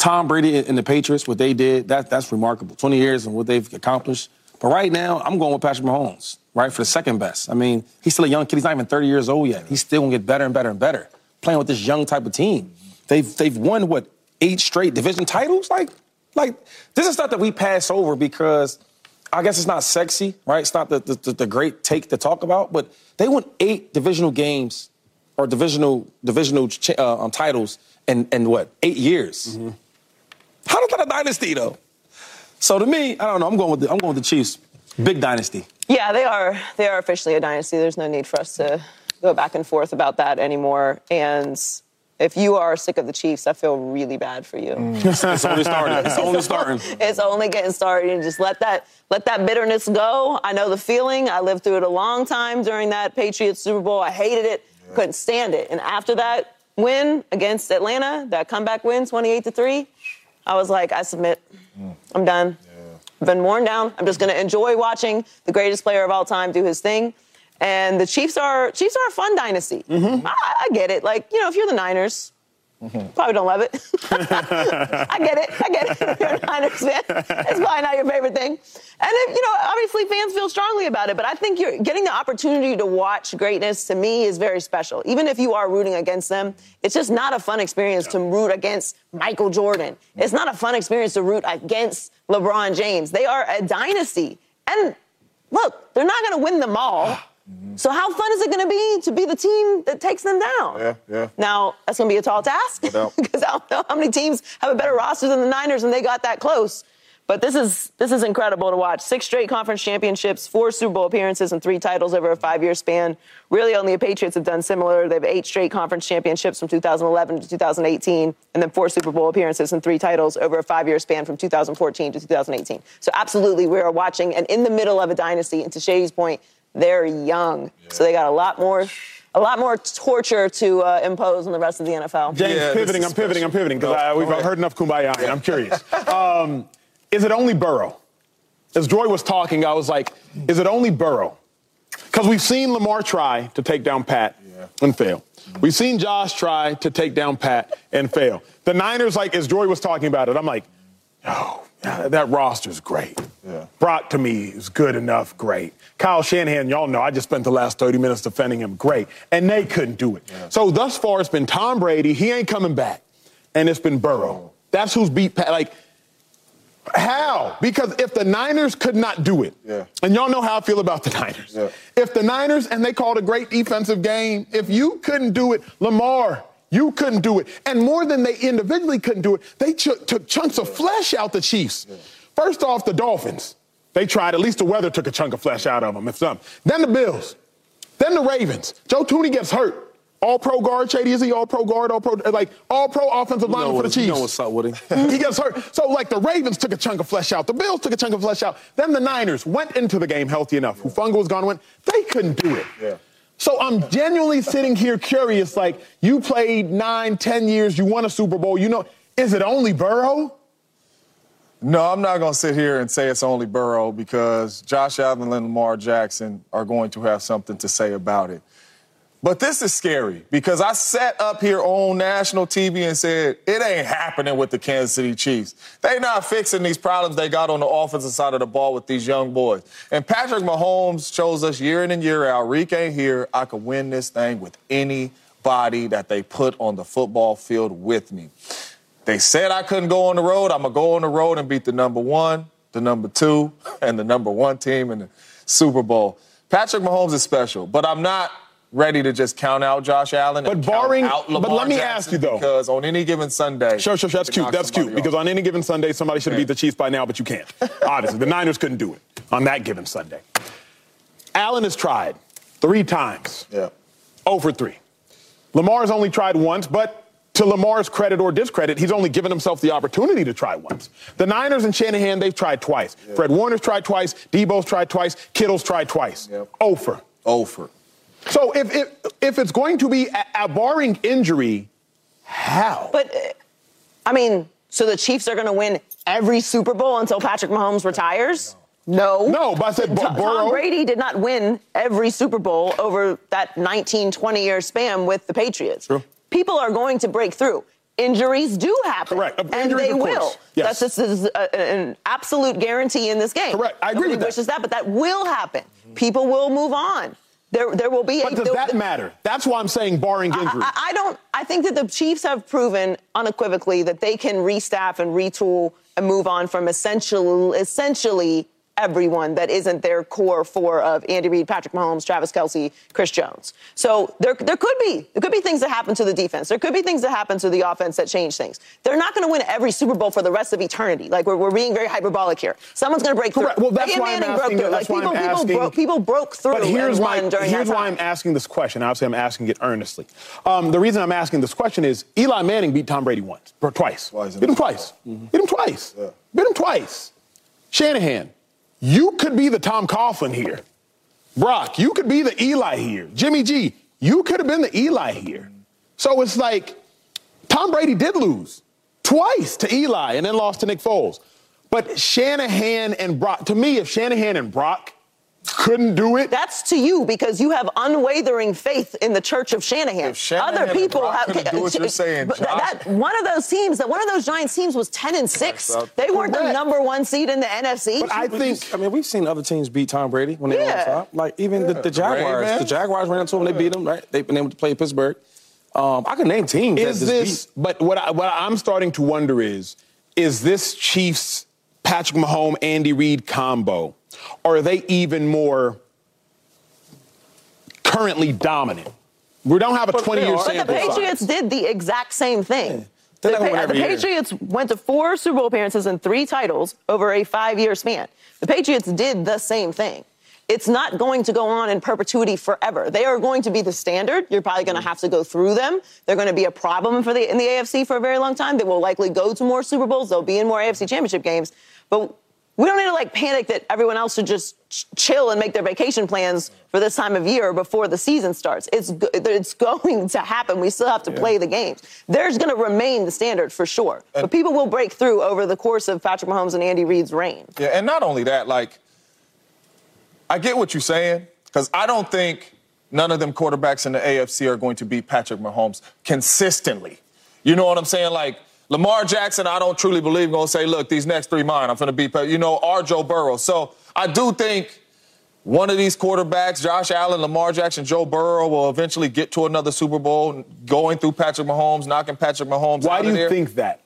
Tom Brady and the Patriots. What they did, that that's remarkable. 20 years and what they've accomplished. But right now, I'm going with Patrick Mahomes, right, for the second best. I mean, he's still a young kid. He's not even 30 years old yet. He's still gonna get better and better and better playing with this young type of team. They've they've won what eight straight division titles. Like like this is stuff that we pass over because I guess it's not sexy, right? It's not the the, the great take to talk about, but they won eight divisional games or divisional divisional uh, um, titles in in what eight years. How is that a dynasty though? So to me, I don't know. I'm going with the, I'm going with the Chiefs. Big dynasty. Yeah, they are. They are officially a dynasty. There's no need for us to go back and forth about that anymore. And if you are sick of the Chiefs, I feel really bad for you. Mm. It's only starting. It's only [laughs] starting. It's only getting started. And just let that let that bitterness go. I know the feeling. I lived through it a long time during that Patriots Super Bowl. I hated it. Couldn't stand it. And after that win against Atlanta, that comeback win, 28 to three, I was like, I submit. Mm. I'm done. I've been worn down. I'm just going to enjoy watching the greatest player of all time do his thing. And the Chiefs are Chiefs are a fun dynasty. Mm-hmm. I, I get it. Like you know, if you're the Niners, [laughs] probably don't love it. [laughs] I get it. I get it. [laughs] If you're a Niners fan, it's probably not your favorite thing. And if, you know, obviously fans feel strongly about it. But I think you're getting the opportunity to watch greatness to me is very special. Even if you are rooting against them, it's just not a fun experience to root against Michael Jordan. It's not a fun experience to root against LeBron James. They are a dynasty. And look, they're not going to win them all. Ah. So how fun is it going to be to be the team that takes them down? Yeah, yeah. Now that's going to be a tall task because [laughs] I don't know how many teams have a better roster than the Niners, and they got that close. But this is this is incredible to watch. Six straight conference championships, four Super Bowl appearances, and three titles over a five-year span. Really, only the Patriots have done similar. They have eight straight conference championships from 2011 to 2018, and then four Super Bowl appearances and three titles over a five-year span from 2014 to 2018. So absolutely, we are watching and in the middle of a dynasty. And to Shady's point, they're young, so they got a lot more. A lot more torture to uh, impose on the rest of the NFL. James, Yeah, this pivoting, I'm pivoting, I'm pivoting, because Go- we've ahead. heard enough kumbaya, and I'm curious. um, is it only Burrow? As Joy was talking, I was like, is it only Burrow? Because we've seen Lamar try to take down Pat and fail. We've seen Josh try to take down Pat and fail. The Niners, like, as Joy was talking about it, I'm like, oh, yeah, that roster's great. Yeah. Brock, to me, is good enough, great. Kyle Shanahan, y'all know, I just spent the last 30 minutes defending him, great. And they couldn't do it. So thus far, it's been Tom Brady, he ain't coming back. And it's been Burrow. That's who's beat Pat. Like, how? Because if the Niners could not do it, Yeah. and y'all know how I feel about the [laughs] Niners. Yeah. If the Niners, and they called a great defensive game, if you couldn't do it, Lamar, you couldn't do it. And more than they individually couldn't do it, they ch- took chunks of flesh out the Chiefs. First off, the Dolphins. They tried, at least the weather took a chunk of flesh out of them, if something. Then the Bills. Then the Ravens. Joe Thuney gets hurt. All pro guard, Shady, is he all pro guard, all pro, like all pro offensive You know, lineman for the what- you Chiefs? know what's up with him. [laughs] he gets hurt. So, like, the Ravens took a chunk of flesh out. The Bills took a chunk of flesh out. Then the Niners went into the game healthy enough. Hufanga was gone, went. They couldn't do it. Yeah. So I'm genuinely sitting here curious, like, you played nine, ten years, you won a Super Bowl, you know, is it only Burrow? No, I'm not going to sit here and say it's only Burrow because Josh Allen and Lamar Jackson are going to have something to say about it. But this is scary because I sat up here on national TV and said, it ain't happening with the Kansas City Chiefs. They not fixing these problems they got on the offensive side of the ball with these young boys. And Patrick Mahomes shows us year in and year out, Reek ain't here. I could win this thing with anybody that they put on the football field with me. They said I couldn't go on the road. I'm going to go on the road and beat the number one, the number two, [laughs] and the number one team in the Super Bowl. Patrick Mahomes is special, but I'm not ready to just count out Josh Allen. But barring- but let me Jackson ask you, though. Because on any given Sunday. Sure, sure, sure. That's cute. That's cute. somebody Because on any given Sunday, somebody should have beat the Chiefs by now, but you can't. Honestly, the Niners couldn't do it on that given Sunday. Allen has tried three times. Yeah. over 3. Lamar's only tried once, but to Lamar's credit or discredit, he's only given himself the opportunity to try once. The Niners and Shanahan, they've tried twice. Yeah. Fred Warner's tried twice. Deebo's tried twice. Kittle's tried twice. Yep. Over. Over. So if, if, if it's going to be a, a barring injury, how? But, uh, I mean, so the Chiefs are going to win every Super Bowl until Patrick Mahomes retires? No. No, but I said Tom, Tom Brady did not win every Super Bowl over that 19, 20 year span with the Patriots. True. People are going to break through. Injuries do happen. Correct. And Injuries, they will. Yes. That's this is a, an absolute guarantee in this game. Correct. I agree Nobody with that. wishes that, but that will happen. People will move on. There, there will be. But a, does that matter? That's why I'm saying barring injury. I, I, don't. I think that the Chiefs have proven unequivocally that they can restaff and retool and move on from essentially everyone that isn't their core four of Andy Reid, Patrick Mahomes, Travis Kelce, Chris Jones. So there, there could be there could be things that happen to the defense. There could be things that happen to the offense that change things. They're not going to win every Super Bowl for the rest of eternity. Like we're, we're being very hyperbolic here. Someone's going to break Correct. through. Well, that's Peyton why Manning I'm broke asking, through. That's like why people, I'm people, broke, people broke through. But here's and my during here's that why time. I'm asking this question. Obviously, I'm asking it earnestly. Um, the reason I'm asking this question is Eli Manning beat Tom Brady once or twice. Twice. Beat him twice. Mm-hmm. Beat him twice. Yeah. Beat him twice. Shanahan, you could be the Tom Coughlin here. Brock, you could be the Eli here. Jimmy G, you could have been the Eli here. So it's like Tom Brady did lose twice to Eli and then lost to Nick Foles. But Shanahan and Brock, to me, if Shanahan and Brock couldn't do it. That's to you because you have unwavering faith in the Church of Shanahan. If Shanahan Other people have do what you're [laughs] saying, but that, one of those teams, that one of those Giants teams was ten and six. They weren't Correct. the number one seed in the NFC. But I think I mean, we've seen other teams beat Tom Brady when they were on top. Like even the, the Jaguars. Ravens. The Jaguars ran into them, they beat them, right? They've been able to play Pittsburgh. Um, I can name teams is that this, beat. but what, I, what I'm starting to wonder is, is this Chiefs Patrick Mahomes Andy Reid combo, or are they even more currently dominant? We don't have a But 20 they year are. But the sample size. Patriots did the exact same thing. They're The, not gonna win Pa- the. Patriots went to four Super Bowl appearances and three titles over a five-year span. The Patriots did the same thing. It's not going to go on in perpetuity forever. They are going to be the standard. You're probably going to mm-hmm. have to go through them. They're going to be a problem for the in the AFC for a very long time. They will likely go to more Super Bowls. They'll be in more AFC Championship games. But we don't need to like panic that everyone else should just ch- chill and make their vacation plans for this time of year before the season starts. It's [laughs] it's going to happen. We still have to play the games. There's going to remain the standard for sure. but people will break through over the course of Patrick Mahomes and Andy Reid's reign. Yeah, and not only that, like, I get what you're saying, because I don't think none of them quarterbacks in the AFC are going to beat Patrick Mahomes consistently. You know what I'm saying? Like, Lamar Jackson, I don't truly believe going to say, look, these next three mine, I'm going to beat, you know, or Joe Burrow. So I do think one of these quarterbacks, Josh Allen, Lamar Jackson, Joe Burrow, will eventually get to another Super Bowl, going through Patrick Mahomes, knocking Patrick Mahomes Why do you there. think that?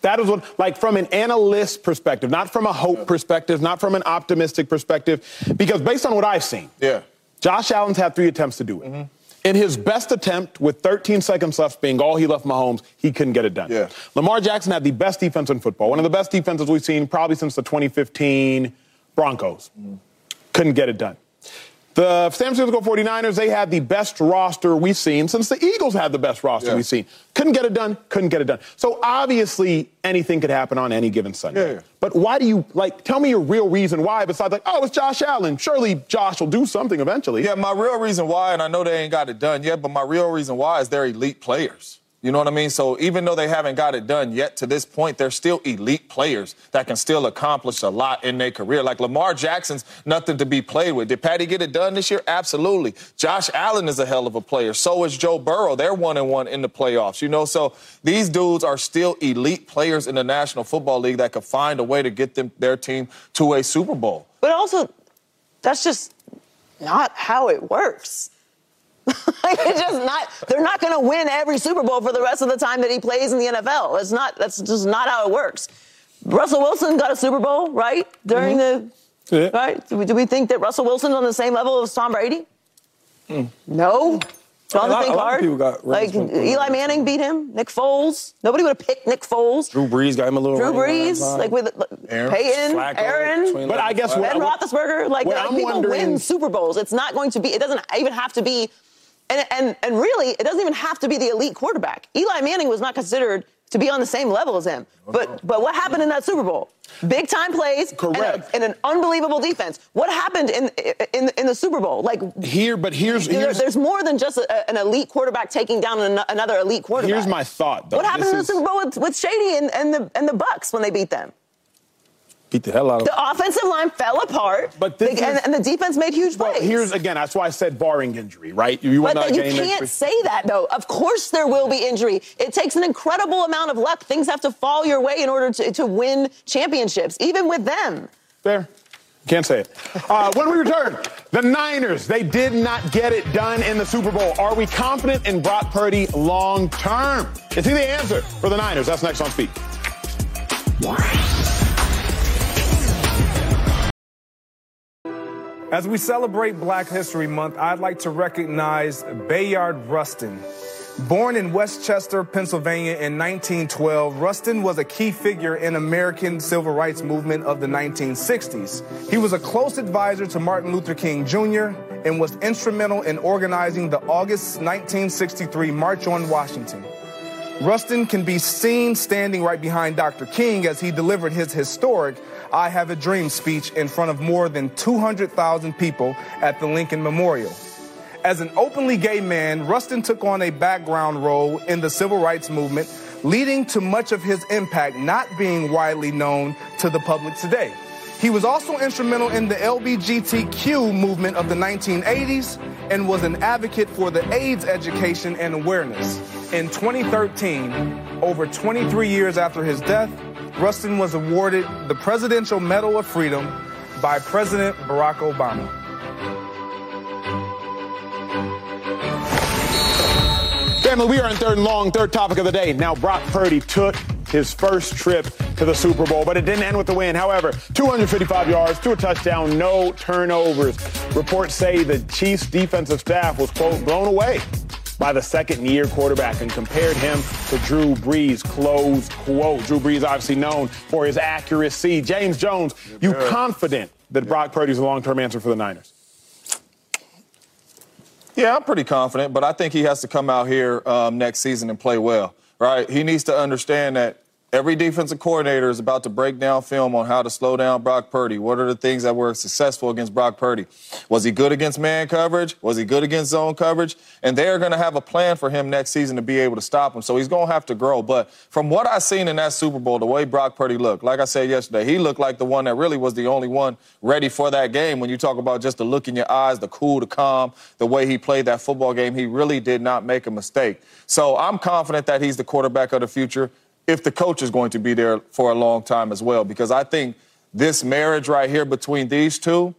That is what, like, from an analyst perspective, not from a hope perspective, not from an optimistic perspective, because based on what I've seen, Yeah. Josh Allen's had three attempts to do it. Mm-hmm. In his best attempt, with 13 seconds left being all he left Mahomes, he couldn't get it done. Yeah. Lamar Jackson had the best defense in football, one of the best defenses we've seen probably since the 2015 Broncos. Mm-hmm. Couldn't get it done. The San Francisco 49ers, they had the best roster we've seen since the Eagles had the best roster Yeah. we've seen. Couldn't get it done, couldn't get it done. So obviously, anything could happen on any given Sunday. Yeah. But why do you, like, tell me your real reason why, besides, like, oh, it's Josh Allen. Surely Josh will do something eventually. Yeah, my real reason why, and I know they ain't got it done yet, but my real reason why is they're elite players. You know what I mean? So even though they haven't got it done yet to this point, they're still elite players that can still accomplish a lot in their career. Like Lamar Jackson's nothing to be played with. Did Patty get it done this year? Absolutely. Josh Allen is a hell of a player. So is Joe Burrow. They're one and one in the playoffs. You know, so these dudes are still elite players in the National Football League that could find a way to get them their team to a Super Bowl. But also, that's just not how it works. Like [laughs] it's just not. They're not going to win every Super Bowl for the rest of the time that he plays in the NFL. It's not. That's just not how it works. Russell Wilson got a Super Bowl, right? During mm-hmm. the Yeah. right. Do we, do we think that Russell Wilson's on the same level as Tom Brady? Mm. No. Jonathan lot- a lot of Card? people got like Eli Manning beat him. Nick Foles. Nobody would have picked Nick Foles. Drew Brees got him a little. Drew Brees, uh, like with Aaron. Peyton, Flacco, Aaron. But I guess Flacco. what- Ben Roethlisberger, like, What like I'm people win Super Bowls. It's not going to be. It doesn't even have to be And, and, and really, it doesn't even have to be the elite quarterback. Eli Manning was not considered to be on the same level as him. Oh, but but what happened in that Super Bowl? Big time plays Correct. And, a, and an unbelievable defense. What happened in in in the Super Bowl? Like Here, but here's there- here's there's more than just a, an elite quarterback taking down an, another elite quarterback. here's my thought. Though. What happened This in the Super Bowl with, with Shady and, and the and the Bucs when they beat them? Beat the hell out of The offensive line fell apart, But this They- and, is- and the defense made huge Well, plays. here's again. That's why I said barring injury, right? You went But that you game can't injury. say that though. Of course there will be injury. It takes an incredible amount of luck. Things have to fall your way in order to, to win championships, even with them. Fair. Can't say it. Uh, when we return, the Niners, they did not get it done in the Super Bowl. Are we confident in Brock Purdy long term? Is he the answer for the Niners? That's next on Speak. As we celebrate Black History Month, I'd like to recognize Bayard Rustin. Born in West Chester, Pennsylvania in 1912, Rustin was a key figure in American civil rights movement of the 1960s. He was a close advisor to Martin Luther King Jr. and was instrumental in organizing the August 1963 March on Washington. Rustin can be seen standing right behind Dr. King as he delivered his historic I Have a Dream speech in front of more than 200,000 people at the Lincoln Memorial. As an openly gay man, Rustin took on a background role in the civil rights movement, leading to much of his impact not being widely known to the public today. He was also instrumental in the LBGTQ movement of the 1980s and was an advocate for the AIDS education and awareness. In 2013, over 23 years after his death, Rustin was awarded the Presidential Medal of Freedom by President Barack Obama. Family, we are in third and long, third topic of the day. Now, Brock Purdy took his first trip to the Super Bowl, but it didn't end with the win. However, 255 yards, two a touchdown, no turnovers. Reports say the Chiefs' defensive staff was, quote, blown away by the second year quarterback and compared him to Drew Brees, close quote. Drew Brees obviously known for his accuracy. James Jones, you confident that Brock Purdy is a long-term answer for the Niners? Yeah, I'm pretty confident, but I think he has to come out here um, next season and play well, right? He needs to understand that every defensive coordinator is about to break down film on how to slow down Brock Purdy. What are the things that were successful against Brock Purdy? Was he good against man coverage? Was he good against zone coverage? And they're going to have a plan for him next season to be able to stop him. So he's going to have to grow. But from what I've seen in that Super Bowl, the way Brock Purdy looked, like I said yesterday, he looked like the one that really was the only one ready for that game. When you talk about just the look in your eyes, the cool, the calm, the way he played that football game, he really did not make a mistake. So I'm confident that he's the quarterback of the future if the coach is going to be there for a long time as well. Because I think this marriage right here between these two,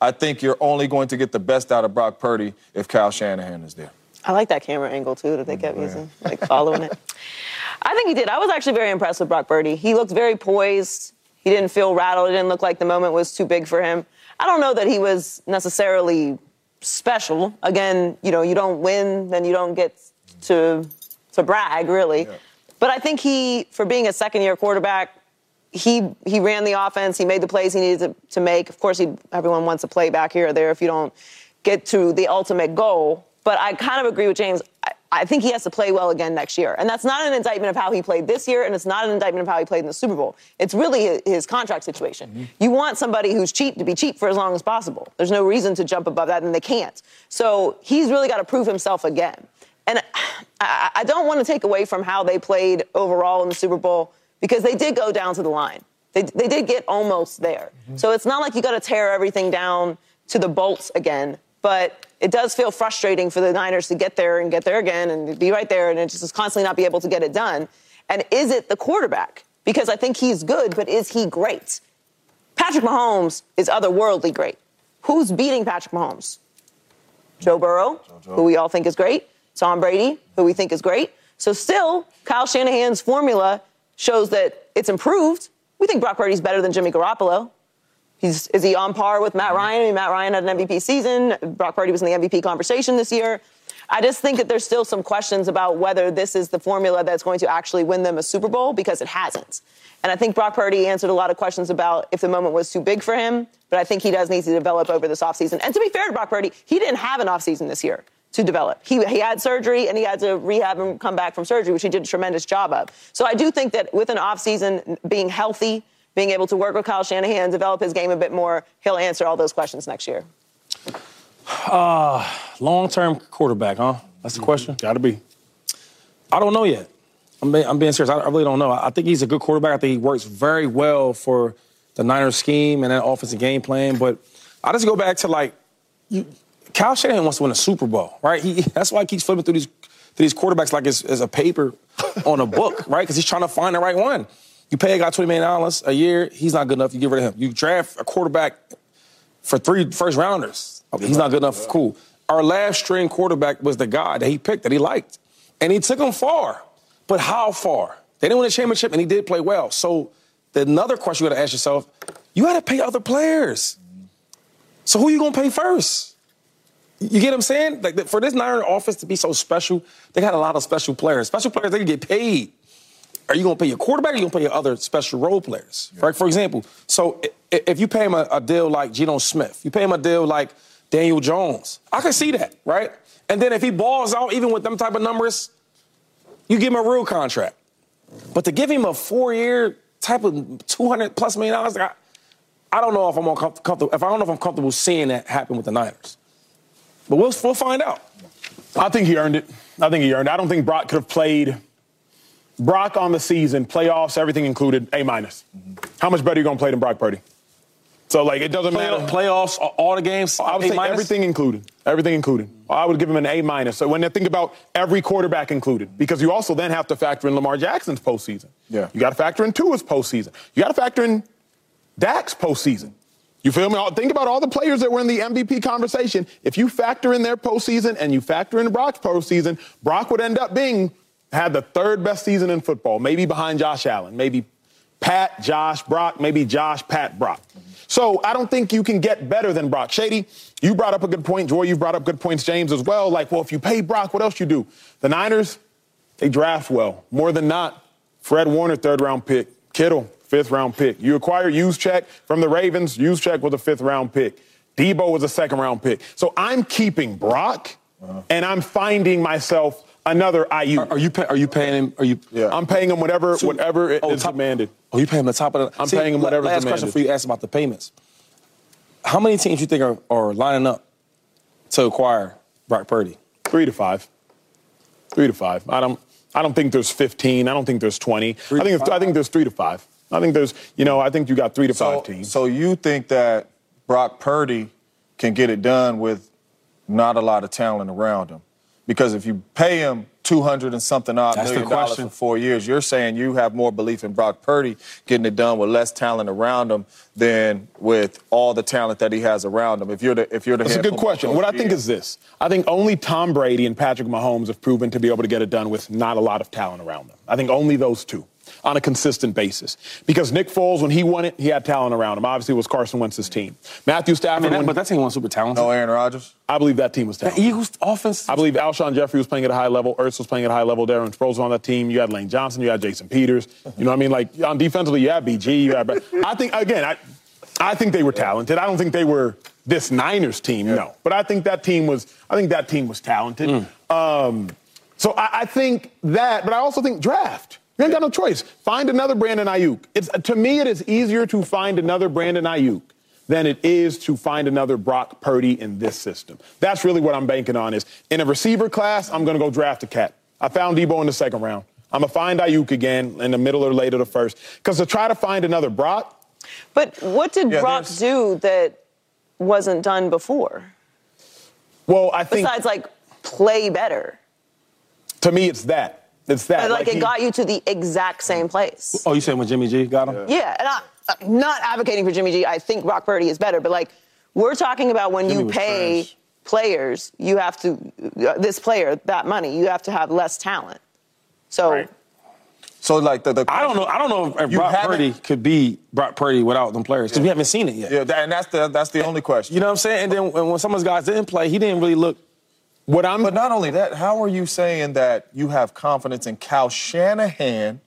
I think you're only going to get the best out of Brock Purdy if Kyle Shanahan is there. I like that camera angle too that they kept using, like following it. [laughs] I think he did. I was actually very impressed with Brock Purdy. He looked very poised. He didn't feel rattled. It didn't look like the moment was too big for him. I don't know that he was necessarily special. Again, you know, you don't win, then you don't get to to brag, really. But I think he, for being a second year quarterback, he he ran the offense. He made the plays he needed to, to make. Of course, he, everyone wants a play back here or there if you don't get to the ultimate goal. But I kind of agree with James. I, I think he has to play well again next year. And that's not an indictment of how he played this year, and it's not an indictment of how he played in the Super Bowl. It's really his, his contract situation. Mm-hmm. You want somebody who's cheap to be cheap for as long as possible. There's no reason to jump above that, and they can't. So he's really got to prove himself again. And I, I don't want to take away from how they played overall in the Super Bowl because they did go down to the line. They, they did get almost there. Mm-hmm. So it's not like you got to tear everything down to the bolts again. But it does feel frustrating for the Niners to get there and get there again and be right there and just constantly not be able to get it done. And is it the quarterback? Because I think he's good, but is he great? Patrick Mahomes is otherworldly great. Who's beating Patrick Mahomes? Joe Burrow, who we all think is great. Tom Brady, who we think is great. So still, Kyle Shanahan's formula shows that it's improved. We think Brock Purdy's better than Jimmy Garoppolo. He's, is he on par with Matt Ryan? I mean, Matt Ryan had an MVP season. Brock Purdy was in the MVP conversation this year. I just think that there's still some questions about whether this is the formula that's going to actually win them a Super Bowl because it hasn't. And I think Brock Purdy answered a lot of questions about if the moment was too big for him, but I think he does need to develop over this offseason. And to be fair to Brock Purdy, he didn't have an offseason this year. To develop. He, he had surgery and he had to rehab and come back from surgery, which he did a tremendous job of. So I do think that with an offseason, being healthy, being able to work with Kyle Shanahan, develop his game a bit more, he'll answer all those questions next year. Uh, long term quarterback, huh? That's the question. Got to be. I don't know yet. I'm being, I'm being serious. I, I really don't know. I think he's a good quarterback. I think he works very well for the Niners scheme and that offensive game plan. But I just go back to like, you, Kyle Shanahan wants to win a Super Bowl, right? He, that's why he keeps flipping through these through these quarterbacks like it's, it's a paper [laughs] on a book, right? Because he's trying to find the right one. You pay a guy $20 million a year, he's not good enough. You get rid of him. You draft a quarterback for three first rounders. Okay, he's not good enough. Cool. Our last string quarterback was the guy that he picked that he liked. And he took him far. But how far? They didn't win a championship, and he did play well. So the another question you got to ask yourself: you got to pay other players. So who are you gonna pay first? You get what I'm saying? Like for this Niner offense to be so special, they got a lot of special players. Special players they can get paid. Are you gonna pay your quarterback? or you gonna pay your other special role players? Yeah. Right? For example, so if you pay him a, a deal like Geno Smith, you pay him a deal like Daniel Jones, I can see that, right? And then if he balls out, even with them type of numbers, you give him a real contract. But to give him a four-year type of 200 plus million dollars, I, I don't know if I'm comfortable. If I don't know if I'm comfortable seeing that happen with the Niners. But we'll we'll find out. I think he earned it. I think he earned it. I don't think Brock could have played. Brock on the season, playoffs, everything included, A minus. Mm-hmm. How much better are you going to play than Brock Purdy? So like it doesn't Play, matter. Playoffs, all the games. I would say minus? everything included. Everything included. I would give him an A minus. So when they think about every quarterback included, because you also then have to factor in Lamar Jackson's postseason. Yeah. You got to factor in Tua's postseason. You got to factor in Dak's postseason. You feel me? Think about all the players that were in the MVP conversation. If you factor in their postseason and you factor in Brock's postseason, Brock would end up being had the third best season in football, maybe behind Josh Allen, maybe Pat, Josh, Brock, maybe Josh, Pat, Brock. So I don't think you can get better than Brock. Shady, you brought up a good point. Joy, you brought up good points, James, as well. Like, well, if you pay Brock, what else you do? The Niners, they draft well. More than not, Fred Warner, third round pick. Kittle, fifth round pick. You acquire Juszczyk from the Ravens. Juszczyk was a fifth round pick. Debo was a second round pick. So I'm keeping Brock, uh-huh. and I'm finding myself another IU. Are, are you pay, are you paying him? Are you? Yeah. I'm paying him whatever so, whatever it oh, is top, demanded. Oh, you pay him the top of the. I'm See, paying him whatever. Last demanded. question for you. Ask about the payments. How many teams you think are, are lining up to acquire Brock Purdy? Three to five. Three to five. I don't. I don't think there's 15. I don't think there's 20. Three I think I think there's three to five. I think there's. You know. I think you got three to so, five teams. So you think that Brock Purdy can get it done with not a lot of talent around him? Because if you pay him 200 and something odd That's million dollars for four years, you're saying you have more belief in Brock Purdy getting it done with less talent around him than with all the talent that he has around him. If you're the if you're the That's a good question. What I think is this. I think only Tom Brady and Patrick Mahomes have proven to be able to get it done with not a lot of talent around them. I think only those two on a consistent basis. Because Nick Foles, when he won it, he had talent around him. Obviously, it was Carson Wentz's team. Matthew Stafford. I mean, that, but that team was super talented. No Aaron Rodgers. I believe that team was talented. The Eagles offense. I believe Alshon Jeffery was playing at a high level. Ertz was playing at a high level. Darren Sproles was on that team. You had Lane Johnson. You had Jason Peters. You know what I mean? Like on defensively, you had BG. You had. I think again, I, I think they were talented. I don't think they were this Niners team, yeah. no. But I think that team was. I think that team was talented. Mm. Um, so I, I think that, but I also think draft. You ain't got no choice. Find another Brandon Aiyuk. It's to me, it is easier to find another Brandon Aiyuk than it is to find another Brock Purdy in this system. That's really what I'm banking on. Is in a receiver class, I'm going to go draft a cat. I found Deebo in the second round. I'm gonna find Aiyuk again in the middle or later the first. Because to try to find another Brock. But what did yeah, Brock there's... do that wasn't done before? Well, I think besides like play better. To me, it's that. It's that. But, like, like, it he, got you to the exact same place. Oh, you saying when Jimmy G got him? Yeah, yeah and I, am not advocating for Jimmy G. I think Brock Purdy is better, but like we're talking about when Jimmy you pay trash. players, you have to uh, this player that money, you have to have less talent. So. Right. So like the, the I don't know I don't know if Brock Purdy could be Brock Purdy without them players because yeah. we haven't seen it yet. Yeah, and that's the that's the only question. You know what I'm saying? And then when some of those guys didn't play, he didn't really look what I'm, but not only that, how are you saying that you have confidence in Kyle Shanahan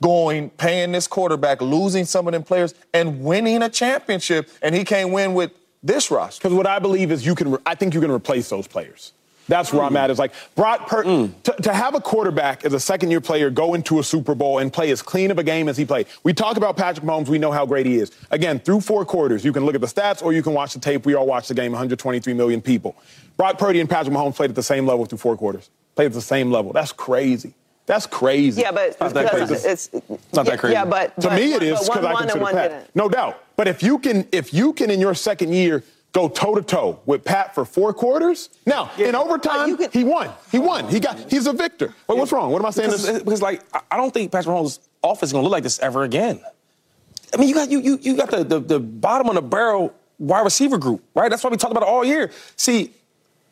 going, paying this quarterback, losing some of them players, and winning a championship, and he can't win with this roster? Because what I believe is you can, I think you can replace those players. That's where I'm at. Is like Brock Purdy to, to have a quarterback as a second year player go into a Super Bowl and play as clean of a game as he played. We talk about Patrick Mahomes. We know how great he is. Again, through four quarters, you can look at the stats or you can watch the tape. We all watch the game. 123 million people. Brock Purdy and Patrick Mahomes played at the same level through four quarters. Played at the same level. That's crazy. That's crazy. Yeah, but not that crazy. it's not that crazy. Yeah, but To but me, it is one- is one because I won and consider one Pat. didn't. No doubt. But if you can, if you can in your second year go toe to toe with Pat for four quarters, now in overtime can- he won. He won. He got. He's a victor. Wait, what's wrong? What am I saying? Because, This- because, like, I- I don't think Patrick Mahomes' offense is gonna look like this ever again. I mean, you got you you you got the, the the bottom of the barrel wide receiver group, right? That's why we talked about it all year. See,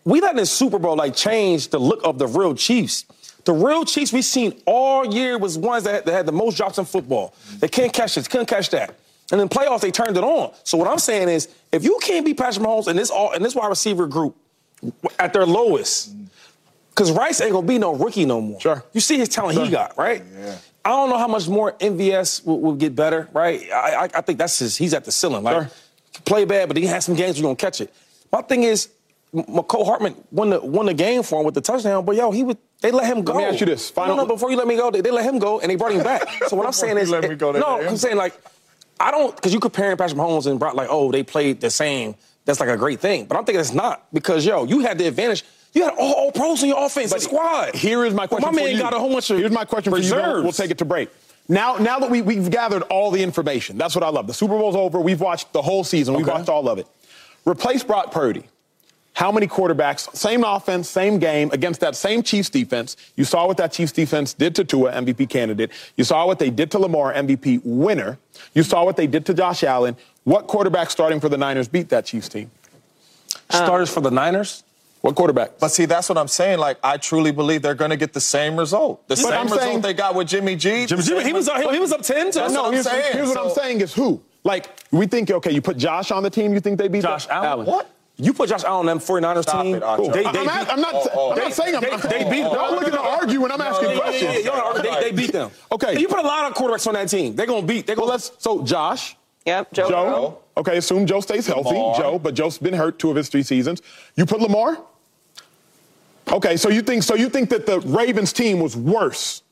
we let this Super Bowl like change the look of the real Chiefs. The real Chiefs we've seen all year was ones that, that had the most drops in football. They can't catch this, couldn't catch that. And in playoffs, they turned it on. So what I'm saying is, if you can't beat Patrick Mahomes and this all and this wide receiver group at their lowest, because Rice ain't gonna be no rookie no more. Sure. You see his talent he got, right? Yeah. I don't know how much more MVS will, will get better, right? I, I, I think that's his. He's at the ceiling. Like, Sure. play bad, but he has some games you're gonna catch it. My thing is, Mecole Hardman won the won the game for him with the touchdown, but yo, he would. They let him go. Let me ask you this. No, no, no, before you let me go, they, they let him go and they brought him back. So what I'm saying is, let me go, no, I'm saying like, I don't because you comparing Patrick Mahomes and Brock like, oh, they played the same. That's like a great thing, but I'm thinking it's not because yo, you had the advantage. You had all, all pros in your offense, the squad. Here is my But question. My for man you. got a whole bunch of Here's my question for you. reserves. We'll, we'll take it to break. Now, now that we, we've gathered all the information, that's what I love. The Super Bowl's over. We've watched the whole season. We've watched all of it. Replace Brock Purdy. How many quarterbacks, same offense, same game, against that same Chiefs defense? You saw what that Chiefs defense did to Tua, MVP candidate. You saw what they did to Lamar, MVP winner. You saw what they did to Josh Allen. What quarterback starting for the Niners beat that Chiefs team? starters for the Niners. What quarterback? But see, that's what I'm saying. Like, I truly believe they're going to get the same result. The same I'm result saying- they got with Jimmy G. Jimmy, Jimmy, he was up, he, he was up ten. To That's no, what I'm here's, saying. here's what I'm saying is who? Like, we think, okay, you put Josh on the team, you think they beat Josh them? Allen. What? You put Josh Allen on them 49ers Stop team. it, Acho. They, they I'm, not, I'm, not, Oh, oh. I'm not saying I'm, They- they beat- them. Y'all looking to argue when I'm asking Yeah, yeah, questions. yeah, yeah, yeah. They, they beat them. Okay. You put a lot of quarterbacks on that team. They're gonna beat. They're gonna. let's. So Josh, Yep, Joe. Joe. Burrow. Okay, assume Joe stays healthy. Lamar. Joe, but Joe's been hurt two of his three seasons. You put Lamar. Okay, so you think so you think that the Ravens team was worse?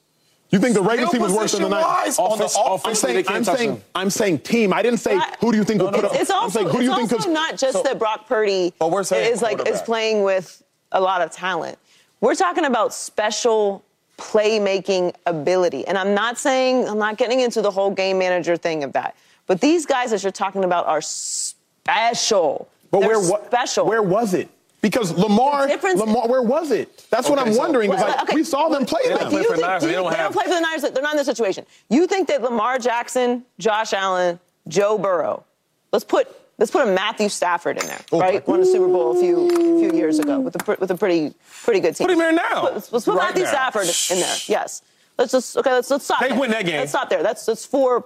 You think the Ravens team was worse than the Niners? Position-wise, on the Offense- off- I'm saying, I'm saying, them. I'm saying team. I didn't say But- who do you think will put up. It's, it's I'm also, saying who do you it's think? also 'cause- not just so- that Brock Purdy But we're saying is like is playing with a lot of talent. We're talking about special playmaking ability, and I'm not saying I'm not getting into the whole game manager thing of that. But these guys that you're talking about are special. But They're where what? special? Where was it? Because Lamar, Lamar, where was it? That's what I'm so- wondering. Well, like okay. we saw them play Yeah, them. Do you think- Niners, do they don't they don't play for the Niners. They're not in this situation. You think that Lamar Jackson, Josh Allen, Joe Burrow, let's put let's put a Matthew Stafford in there, right? Won the Super Bowl a few few years ago with a with a pretty pretty good team. Put him there now. Put- Let's, let's put Right Matthew now. Stafford in there. Yes. Let's just okay. Let's let's stop. They there. win that game. Let's stop there. That's that's four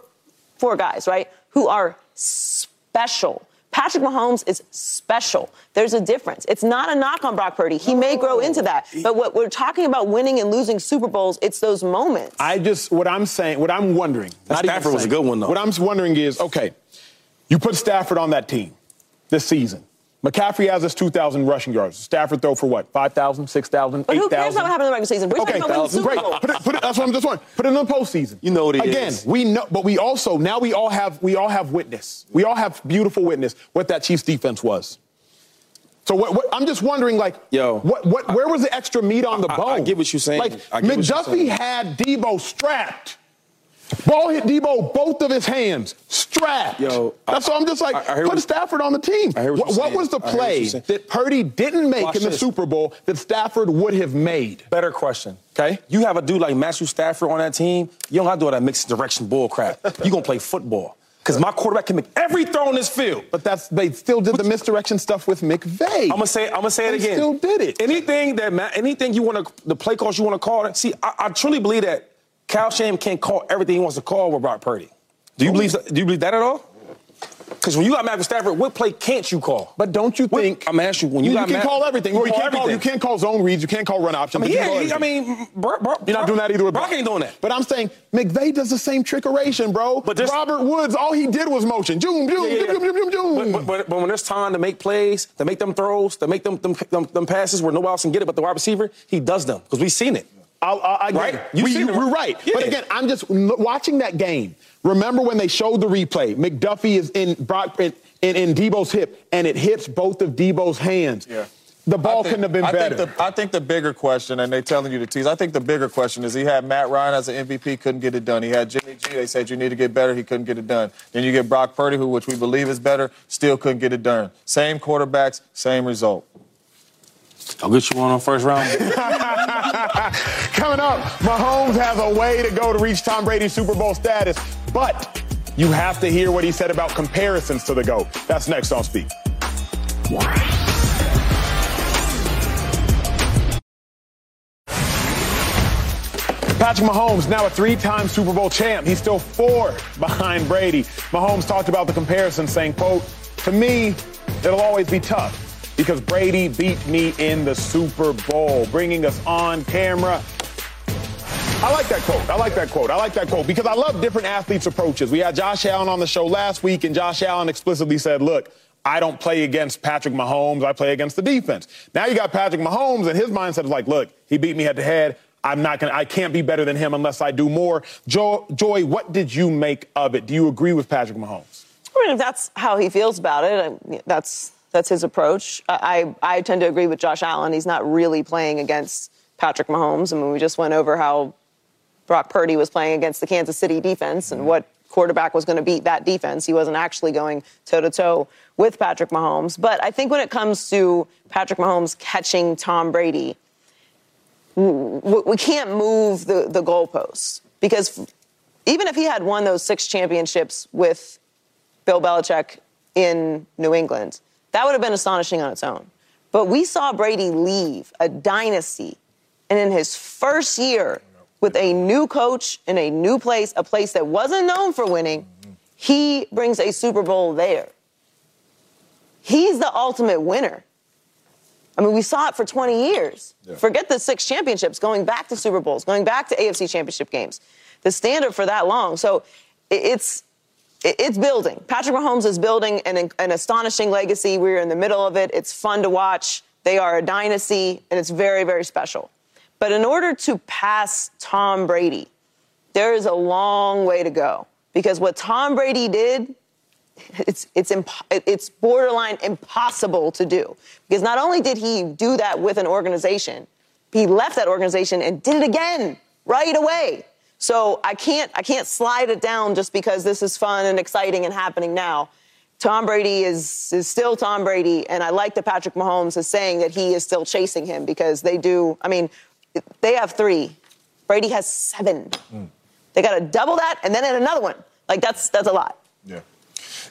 four guys, right? Who are special. Patrick Mahomes is special. There's a difference. It's not a knock on Brock Purdy. He may grow into that. But what we're talking about winning and losing Super Bowls, it's those moments. I just what I'm saying, what I'm wondering. not even Stafford was a good one, though. What I'm wondering is, okay, you put Stafford on that team this season. McCaffrey has his 2,000 rushing yards. Stafford throw for what? 5,000, 6,000, but who 8,000? cares about what happened in the regular season? We're Okay, talking about winning Super great. Put it, put it, that's what I'm just wondering. Put it in the postseason. You know what it Again, is. we know, but we also now we all have we all have witness. We all have beautiful witness what that Chiefs defense was. So what, what, I'm just wondering, like, Yo. what, what, where was the extra meat on the I- I bone? get what you're saying. Like I get what you're McDuffie saying. had Deebo strapped. Ball hit Deebo both of his hands, strapped. Yo, that's why I'm just like, I- I put Stafford on the team. What what what was the I play that Purdy didn't make Watch in the this. Super Bowl that Stafford would have made? Better question. Okay. You have a dude like Matthew Stafford on that team. You don't have to do all that mixed direction bull crap. you gonna play football. Because my quarterback can make every throw in this field. But that's they still did the misdirection stuff with McVay. I'm gonna say. I'm gonna say it They again. still did it. Anything that anything you want to the play calls you want to call it. See, I, I truly believe that Kyle Shanahan can't call everything he wants to call with Brock Purdy. Do you believe? Do you believe that at all? Because when you got Matthew Stafford, what play can't you call? But don't you What- think? I'm asking you, when you, you got can Matt- call everything. you call can't call, you can't call zone reads. You can't call run I options. mean, can call yeah, he- I mean, Bro, Bro, You're not doing that either with Brock ain't doing that. But I'm saying McVay does the same trickeration, bro. But there's- Robert Woods, all he did was motion. Joom, joom, Yeah, yeah, joom, joom, joom, joom. But, but, but, but when there's time to make plays, to make them throws, to make them them, them, them passes where nobody else can get it but the wide receiver, he does them because we've seen it. I, I, I, Right? right. You We, seen you, it, we're right? right. Yeah. But again, I'm just l- watching that game. Remember when they showed the replay? McDuffie is in Brock in, in, in Deebo's hip, and it hits both of Deebo's hands. Yeah. The ball think- couldn't have been I better. Think the, I think the bigger question, and they're telling you to tease, I think the bigger question is he had Matt Ryan as an MVP, couldn't get it done. He had Jimmy G, they said you need to get better, he couldn't get it done. Then you get Brock Purdy, who, which we believe is better, still couldn't get it done. Same quarterbacks, same result. I'll get you one on first round. [laughs] Coming up, Mahomes has a way to go to reach Tom Brady's Super Bowl status, but you have to hear what he said about comparisons to the GOAT. That's next on Speak. Patrick Mahomes, now a three-time Super Bowl champ. He's still four behind Brady. Mahomes talked about the comparison, saying, quote, to me, it'll always be tough because Brady beat me in the Super Bowl, bringing us on camera. I like that quote. I like that quote. I like that quote because I love different athletes' approaches. We had Josh Allen on the show last week, and Josh Allen explicitly said, look, I don't play against Patrick Mahomes. I play against the defense. Now you got Patrick Mahomes, and his mindset is like, look, he beat me head to head. I'm not gonna. I can't be better than him unless I do more. Jo- Joy, what did you make of it? Do you agree with Patrick Mahomes? I mean, if that's how he feels about it, I- that's that's his approach. I, I I tend to agree with Josh Allen. He's not really playing against Patrick Mahomes. I mean, we just went over how Brock Purdy was playing against the Kansas City defense and mm-hmm. what quarterback was going to beat that defense. He wasn't actually going toe to toe with Patrick Mahomes. But I think when it comes to Patrick Mahomes catching Tom Brady, we can't move the, the goalposts because even if he had won those six championships with Bill Belichick in New England, that would have been astonishing on its own. But we saw Brady leave a dynasty, and in his first year with a new coach in a new place, a place that wasn't known for winning, he brings a Super Bowl there. He's the ultimate winner. I mean, we saw it for 20 years. Forget the six championships, going back to Super Bowls, going back to AFC championship games. The standard for that long. So it's it's building. Patrick Mahomes is building an, an astonishing legacy. We're in the middle of it. It's fun to watch. They are a dynasty, and it's very, very special. But in order to pass Tom Brady, there is a long way to go because what Tom Brady did it's it's imp- it's borderline impossible to do because not only did he do that with an organization, he left that organization and did it again right away. So I can't I can't slide it down just because this is fun and exciting and happening now. Tom Brady is is still Tom Brady, and I like that Patrick Mahomes is saying that he is still chasing him because they do. I mean, they have three. Brady has seven. Mm. They got to double that and then add another one. Like that's that's a lot. Yeah.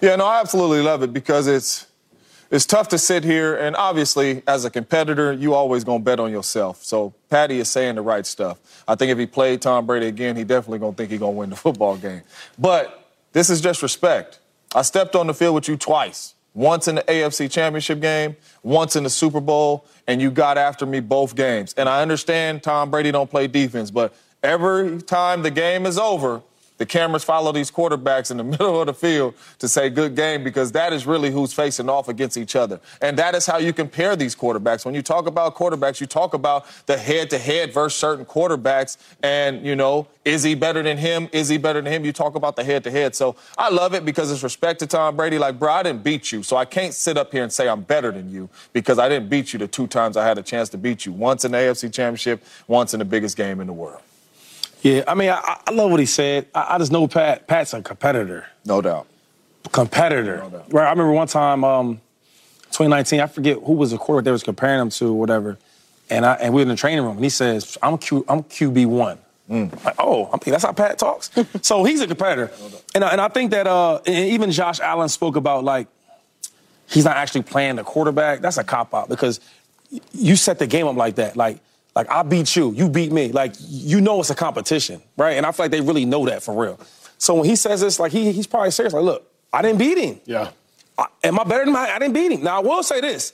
Yeah, no, I absolutely love it because it's it's tough to sit here and obviously as a competitor, you always gonna bet on yourself. So Patty is saying the right stuff. I think if he played Tom Brady again, he definitely gonna think he gonna win the football game. But this is just respect. I stepped on the field with you twice. Once in the AFC Championship game, once in the Super Bowl, and you got after me both games. And I understand Tom Brady don't play defense, but every time the game is over, the cameras follow these quarterbacks in the [laughs] middle of the field to say good game because that is really who's facing off against each other. And that is how you compare these quarterbacks. When you talk about quarterbacks, you talk about the head to head versus certain quarterbacks. And, you know, is he better than him? Is he better than him? You talk about the head to head. So I love it because it's respect to Tom Brady. Like, bro, I didn't beat you. So I can't sit up here and say I'm better than you because I didn't beat you the two times I had a chance to beat you once in the AFC Championship, once in the biggest game in the world. Yeah, I mean, I, I love what he said. I, I just know Pat. Pat's a competitor. No doubt. Competitor. doubt. Right. I remember one time, um, 2019. I forget who was the quarterback they was comparing him to, or whatever. And I and we were in the training room, and he says, "I'm Q. I'm QB one." Like, oh, I'm thinking that's how Pat talks. [laughs] so he's a competitor, and I, and I think that uh, and even Josh Allen spoke about like he's not actually playing the quarterback. That's a cop out because you set the game up like that. Like, like I beat you, you beat me. Like, you know it's a competition, right? And I feel like they really know that for real. So when he says this, like he, he's probably serious. Like, look, I didn't beat him. Yeah. I, am I better than my? I didn't beat him. Now I will say this: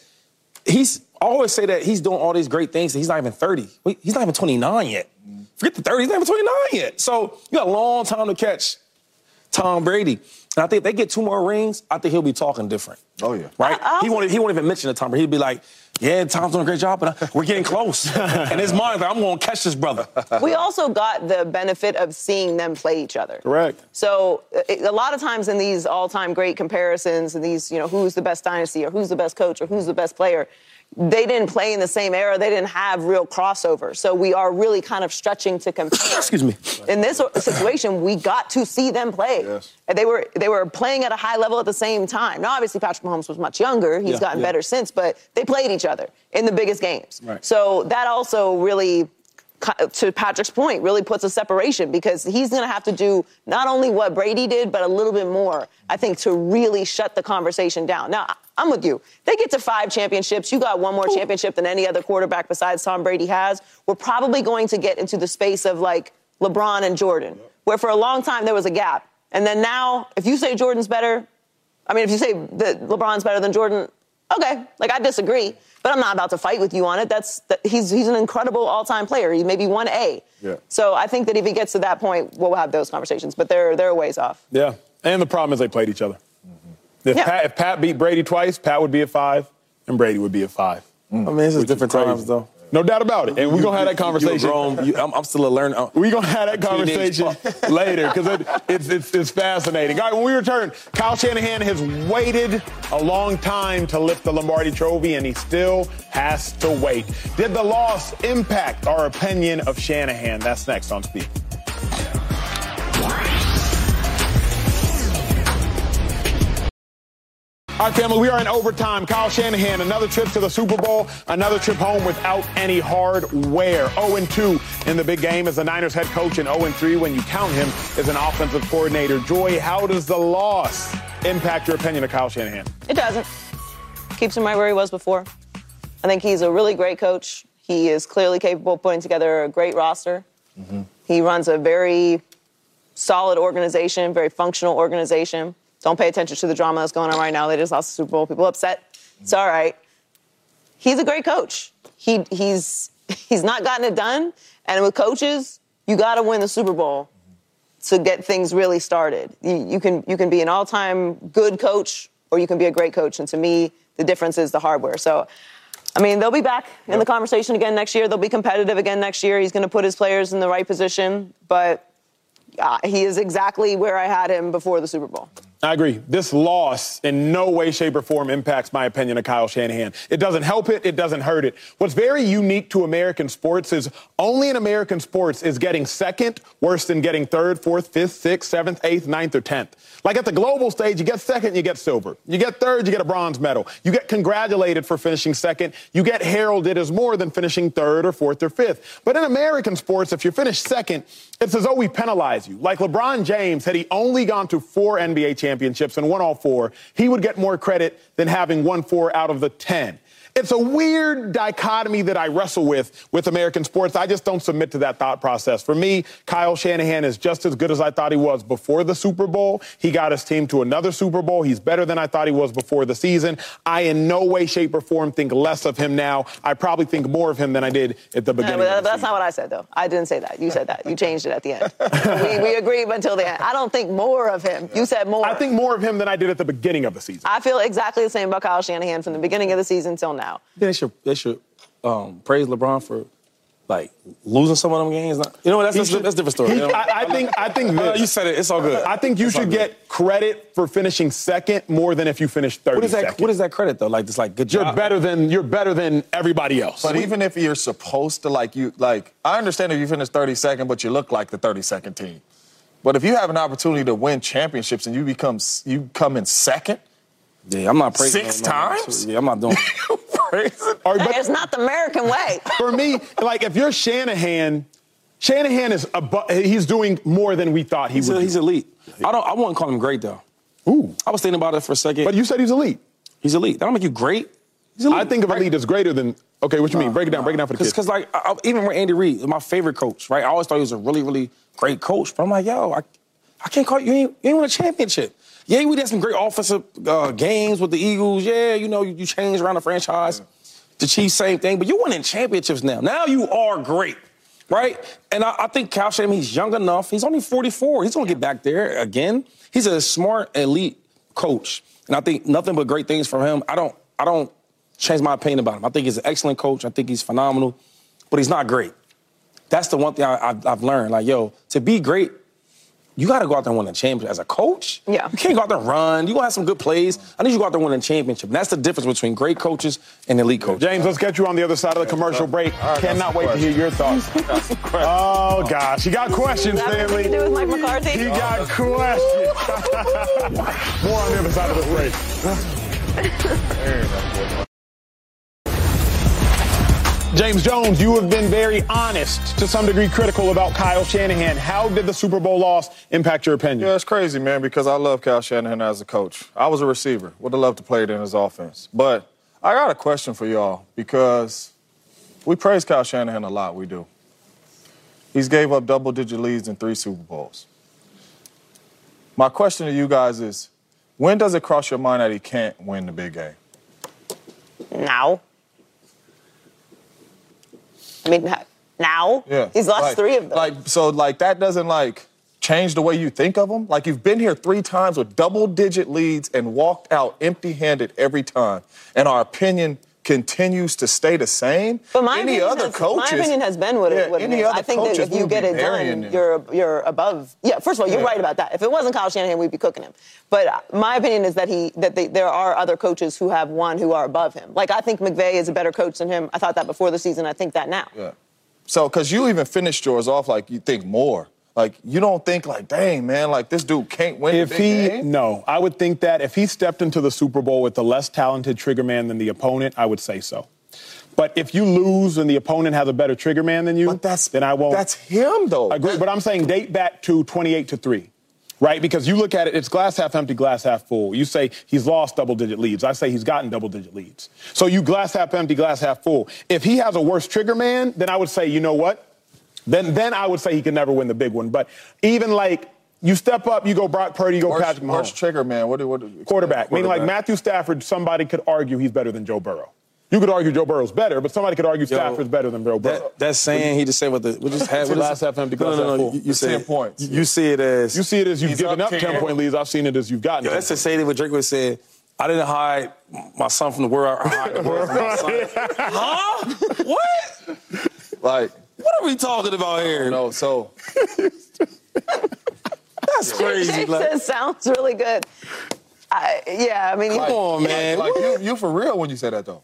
he's I always say that he's doing all these great things. He's not even 30. He's not even 29 yet. Forget the 30. He's not even 29 yet. So you got a long time to catch Tom Brady. And I think if they get two more rings, I think he'll be talking different. Oh yeah, right. I, he won't. He won't even mention the Tom Brady. He'd be like, "Yeah, Tom's doing a great job, but uh, we're getting close." [laughs] and his mind, like, I'm going to catch this brother. We also got the benefit of seeing them play each other. Correct. So uh, it, a lot of times in these all-time great comparisons and these, you know, who's the best dynasty or who's the best coach or who's the best player they didn't play in the same era. They didn't have real crossover. So we are really kind of stretching to compare. [coughs] Excuse me. In this situation, we got to see them play. Yes. They were they were playing at a high level at the same time. Now, obviously, Patrick Mahomes was much younger. He's yeah, gotten yeah. better since, but they played each other in the biggest games. Right. So that also really to Patrick's point, really puts a separation because he's going to have to do not only what Brady did, but a little bit more, I think, to really shut the conversation down. Now, I'm with you. They get to five championships. You got one more championship than any other quarterback besides Tom Brady has. We're probably going to get into the space of like LeBron and Jordan, where for a long time there was a gap. And then now, if you say Jordan's better, I mean, if you say that LeBron's better than Jordan, okay, like I disagree. But I'm not about to fight with you on it. That's that, he's he's an incredible all-time player. He maybe one A. Yeah. So I think that if he gets to that point, we'll have those conversations. But they're they're a ways off. Yeah. And the problem is they played each other. If, Yeah. Pat, if Pat beat Brady twice, Pat would be a five, and Brady would be a five. Mm. I mean, it's just is different crazy. times, though. No doubt about it. And we're gonna have that You- you- conversation. Grown, you, I'm, I'm still a learner. Uh, we're gonna have that Teenage conversation [laughs] later because it, it's, it's, it's fascinating. All right, when we return, Kyle Shanahan has waited a long time to lift the Lombardi Trophy, and he still has to wait. Did the loss impact our opinion of Shanahan? That's next on Speak. All right, family, we are in overtime. Kyle Shanahan, another trip to the Super Bowl, another trip home without any hardware. 0-2 in the big game as the Niners head coach and 0-3 when you count him as an offensive coordinator. Joy, how does the loss impact your opinion of Kyle Shanahan? It doesn't. Keeps him right where he was before. I think he's a really great coach. He is clearly capable of putting together a great roster. Mm-hmm. He runs a very solid organization, very functional organization. Don't pay attention to the drama that's going on right now. They just lost the Super Bowl. People upset. It's all right. He's a great coach. He, he's, he's not gotten it done. And with coaches, you got to win the Super Bowl to get things really started. You, you, can, you can be an all time good coach or you can be a great coach. And to me, the difference is the hardware. So, I mean, they'll be back in the conversation again next year. They'll be competitive again next year. He's going to put his players in the right position. But uh, he is exactly where I had him before the Super Bowl. I agree. This loss in no way, shape, or form impacts my opinion of Kyle Shanahan. It doesn't help it, it doesn't hurt it. What's very unique to American sports is only in American sports is getting second worse than getting third, fourth, fifth, sixth, seventh, eighth, ninth, or tenth. Like at the global stage, you get second, you get silver. You get third, you get a bronze medal. You get congratulated for finishing second. You get heralded as more than finishing third or fourth or fifth. But in American sports, if you finish second, it's as though we penalize you. Like LeBron James, had he only gone to four NBA championships and won all four, he would get more credit than having won four out of the 10. It's a weird dichotomy that I wrestle with with American sports. I just don't submit to that thought process. For me, Kyle Shanahan is just as good as I thought he was before the Super Bowl. He got his team to another Super Bowl. He's better than I thought he was before the season. I, in no way, shape, or form, think less of him now. I probably think more of him than I did at the beginning. but of that- the that's season. not what I said, though. I didn't say that. You said that. You changed it at the end. we, we agreed until the end. I don't think more of him. You said more. I think more of him than I did at the beginning of the season. I feel exactly the same about Kyle Shanahan from the beginning of the season till now. They should they should um, praise LeBron for like losing some of them games. Not- You know what? That's, that's, should- that's a different story. he- you know? I, I think. I think No, this. you said it. It's all good. I think you It's should get credit for finishing second more than if you finished 30 What is that? second. What is that credit though? Like just like good You're job. better than you're better than everybody else. But even if you're supposed to, like, you, like, I understand if you finish 32nd, but you look like the 32nd team. But if you have an opportunity to win championships and you become, you come in second, Yeah, I'm not praising Six no, no, no. times? Yeah, I'm not doing. [laughs] praise it. But it's not the American way. for me, like if you're Shanahan, Shanahan is abo- he's doing more than we thought he He's, would. he's elite. I don't. I wouldn't call him great though. Ooh, I was thinking about it for a second. but you said he's elite. he's elite. That don't make you great. He's elite. I think of right? elite as greater than. Okay, what you mean? Break it down. Break it down for the kids. Because like I, I- even with Andy Reid, my favorite coach, right? I always thought he was a really really great coach, but I'm like, yo, I, I can't call you. You ain't, you ain't won a championship. Yeah, we did some great offensive uh, games with the Eagles. Yeah, you know, you, you changed around the franchise. The Chiefs, same thing. But you're winning championships now. Now you are great, right? And I, I think Kyle Shanahan, he's young enough. He's only 44. He's going to get back there again. He's a smart, elite coach, and I think nothing but great things from him. I don't, I don't change my opinion about him. I think he's an excellent coach. I think he's phenomenal, but he's not great. That's the one thing I, I've learned. Like, yo, to be great, you got to go out there and win a championship as a coach. Yeah. You can't go out there and run. You gonna have some good plays. I need you to go out there and win a championship. And that's the difference between great coaches and elite coaches. James, let's get you on the other side of the commercial break. right, Cannot wait some to hear your thoughts. [laughs] oh gosh, you got questions, Is that what do family. with Mike McCarthy? He got questions. [laughs] [laughs] More on the other side of the break. James Jones, you have been very honest, to some degree critical about Kyle Shanahan. How did the Super Bowl loss impact your opinion? Yeah, it's crazy, man, because I love Kyle Shanahan as a coach. I was a receiver. Would have loved to play it in his offense. But I got a question for y'all because we praise Kyle Shanahan a lot. We do. He's gave up double-digit leads in three Super Bowls. My question to you guys is, when does it cross your mind that he can't win the big game? Now. I mean, now? Yeah. He's lost Like- three of them. Like so like that doesn't like change the way you think of him? Like you've been here 3 times with double digit leads and walked out empty-handed every time and our opinion continues to stay the same. But my any other has, coaches My opinion has been what it, Yeah, what it any is. I think that if you get it done, him. you're you're above. Yeah, first of all, you're Yeah. right about that. If it wasn't Kyle Shanahan, we'd be cooking him. But uh, my opinion is that he that they, there are other coaches who have won who are above him. Like I think McVay is a better coach than him. I thought that before the season. I think that now. Yeah. So, because you even finished yours off like you think more. Like, you don't think, like, dang, man, like this dude can't win If he, game? no, I would think that if he stepped into the Super Bowl with a less talented trigger man than the opponent, I would say so. But if you lose and the opponent has a better trigger man than you, that's, then I won't. That's him, though. I agree. But I'm saying date back to 28 to 3, right? Because you look at it, it's glass half empty, glass half full. You say he's lost double digit leads. I say he's gotten double digit leads. So you glass half empty, glass half full. If he has a worse trigger man, then I would say, you know what? Then, then I would say he could never win the big one. But even like you step up, you go Brock Purdy, you go Worst, Patrick Mahomes. worst trigger, man. What, do- what, do- quarterback. Meaning like. Matthew Stafford, somebody could argue he's better than Joe Burrow. You could argue Joe Burrow's better, but somebody could argue Stafford's better than Joe Burrow. That, that saying he just said what the what just had See, what is- half empty, No, glass no, no, no. You, you It's 10 points. You, you see it as you see it as you've given up up 10. 10 point leads. I've seen it as you've gotten. Yo, 10 that's the say what Drake would say. I didn't hide my son from the world. I hide the world from my son. [laughs] huh? What? Like, What are we talking about here? no, so [laughs] That's crazy. Jake Like, sounds really good. I, yeah, I mean, he- come on, man. like you, you for real when you say that though.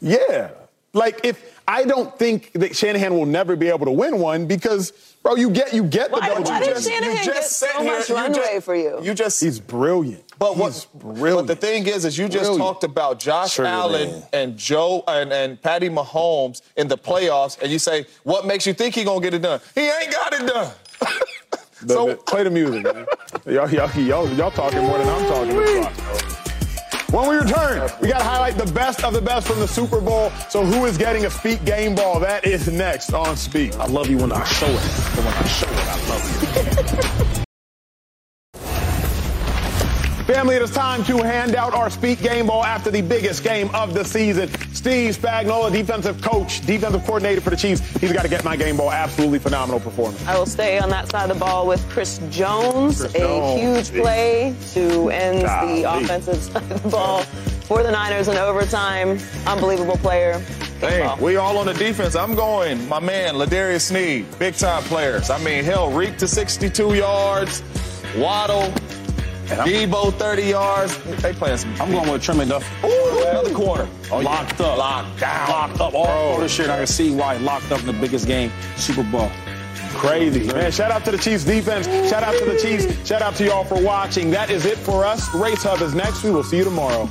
Yeah. Like if I don't think that Shanahan will never be able to win one because, bro, you get you get the Why- double why digits. did Shanahan get sit so much runway for you? You just He's brilliant. But what? He's But the thing is, is you just Brilliant. talked about Josh Trigger Allen man. and Joe and, and Patty Mahomes in the playoffs, and you say, what makes you think he gonna get it done? He ain't got it done. [laughs] The- so the- play the music, man. y'all, y'all, y'all, y'all talking more than I'm talking. This clock. When we return, we got to highlight the best of the best from the Super Bowl. So who is getting a Speak game ball? That is next on Speak. I love you when I show it. But when I show it, I love you. [laughs] Family, it is time to hand out our Speak Game Ball after the biggest game of the season. Steve Spagnuolo, defensive coach, defensive coordinator for the Chiefs. He's got to get my game ball. Absolutely phenomenal performance. I will stay on that side of the ball with Chris Jones. Chris a Jones. huge play to end Golly. the offensive side of the ball for the Niners in overtime. Unbelievable player. Hey, ball. we all on the defense. I'm going, my man, L'Jarius Sneed, big time players. I mean, hell, Reek to 62 yards, Waddle, Deebo 30 yards. They playing some. I'm going with Trim Duff. Ooh, another corner. Oh, locked up. Locked down. Locked up all over oh, this year. And I can see why locked up in the biggest game, Super Bowl. Crazy. Man, shout out to the Chiefs defense. Shout out to the Chiefs. Shout out to y'all for watching. That is it for us. Race Hub is next. We will see you tomorrow.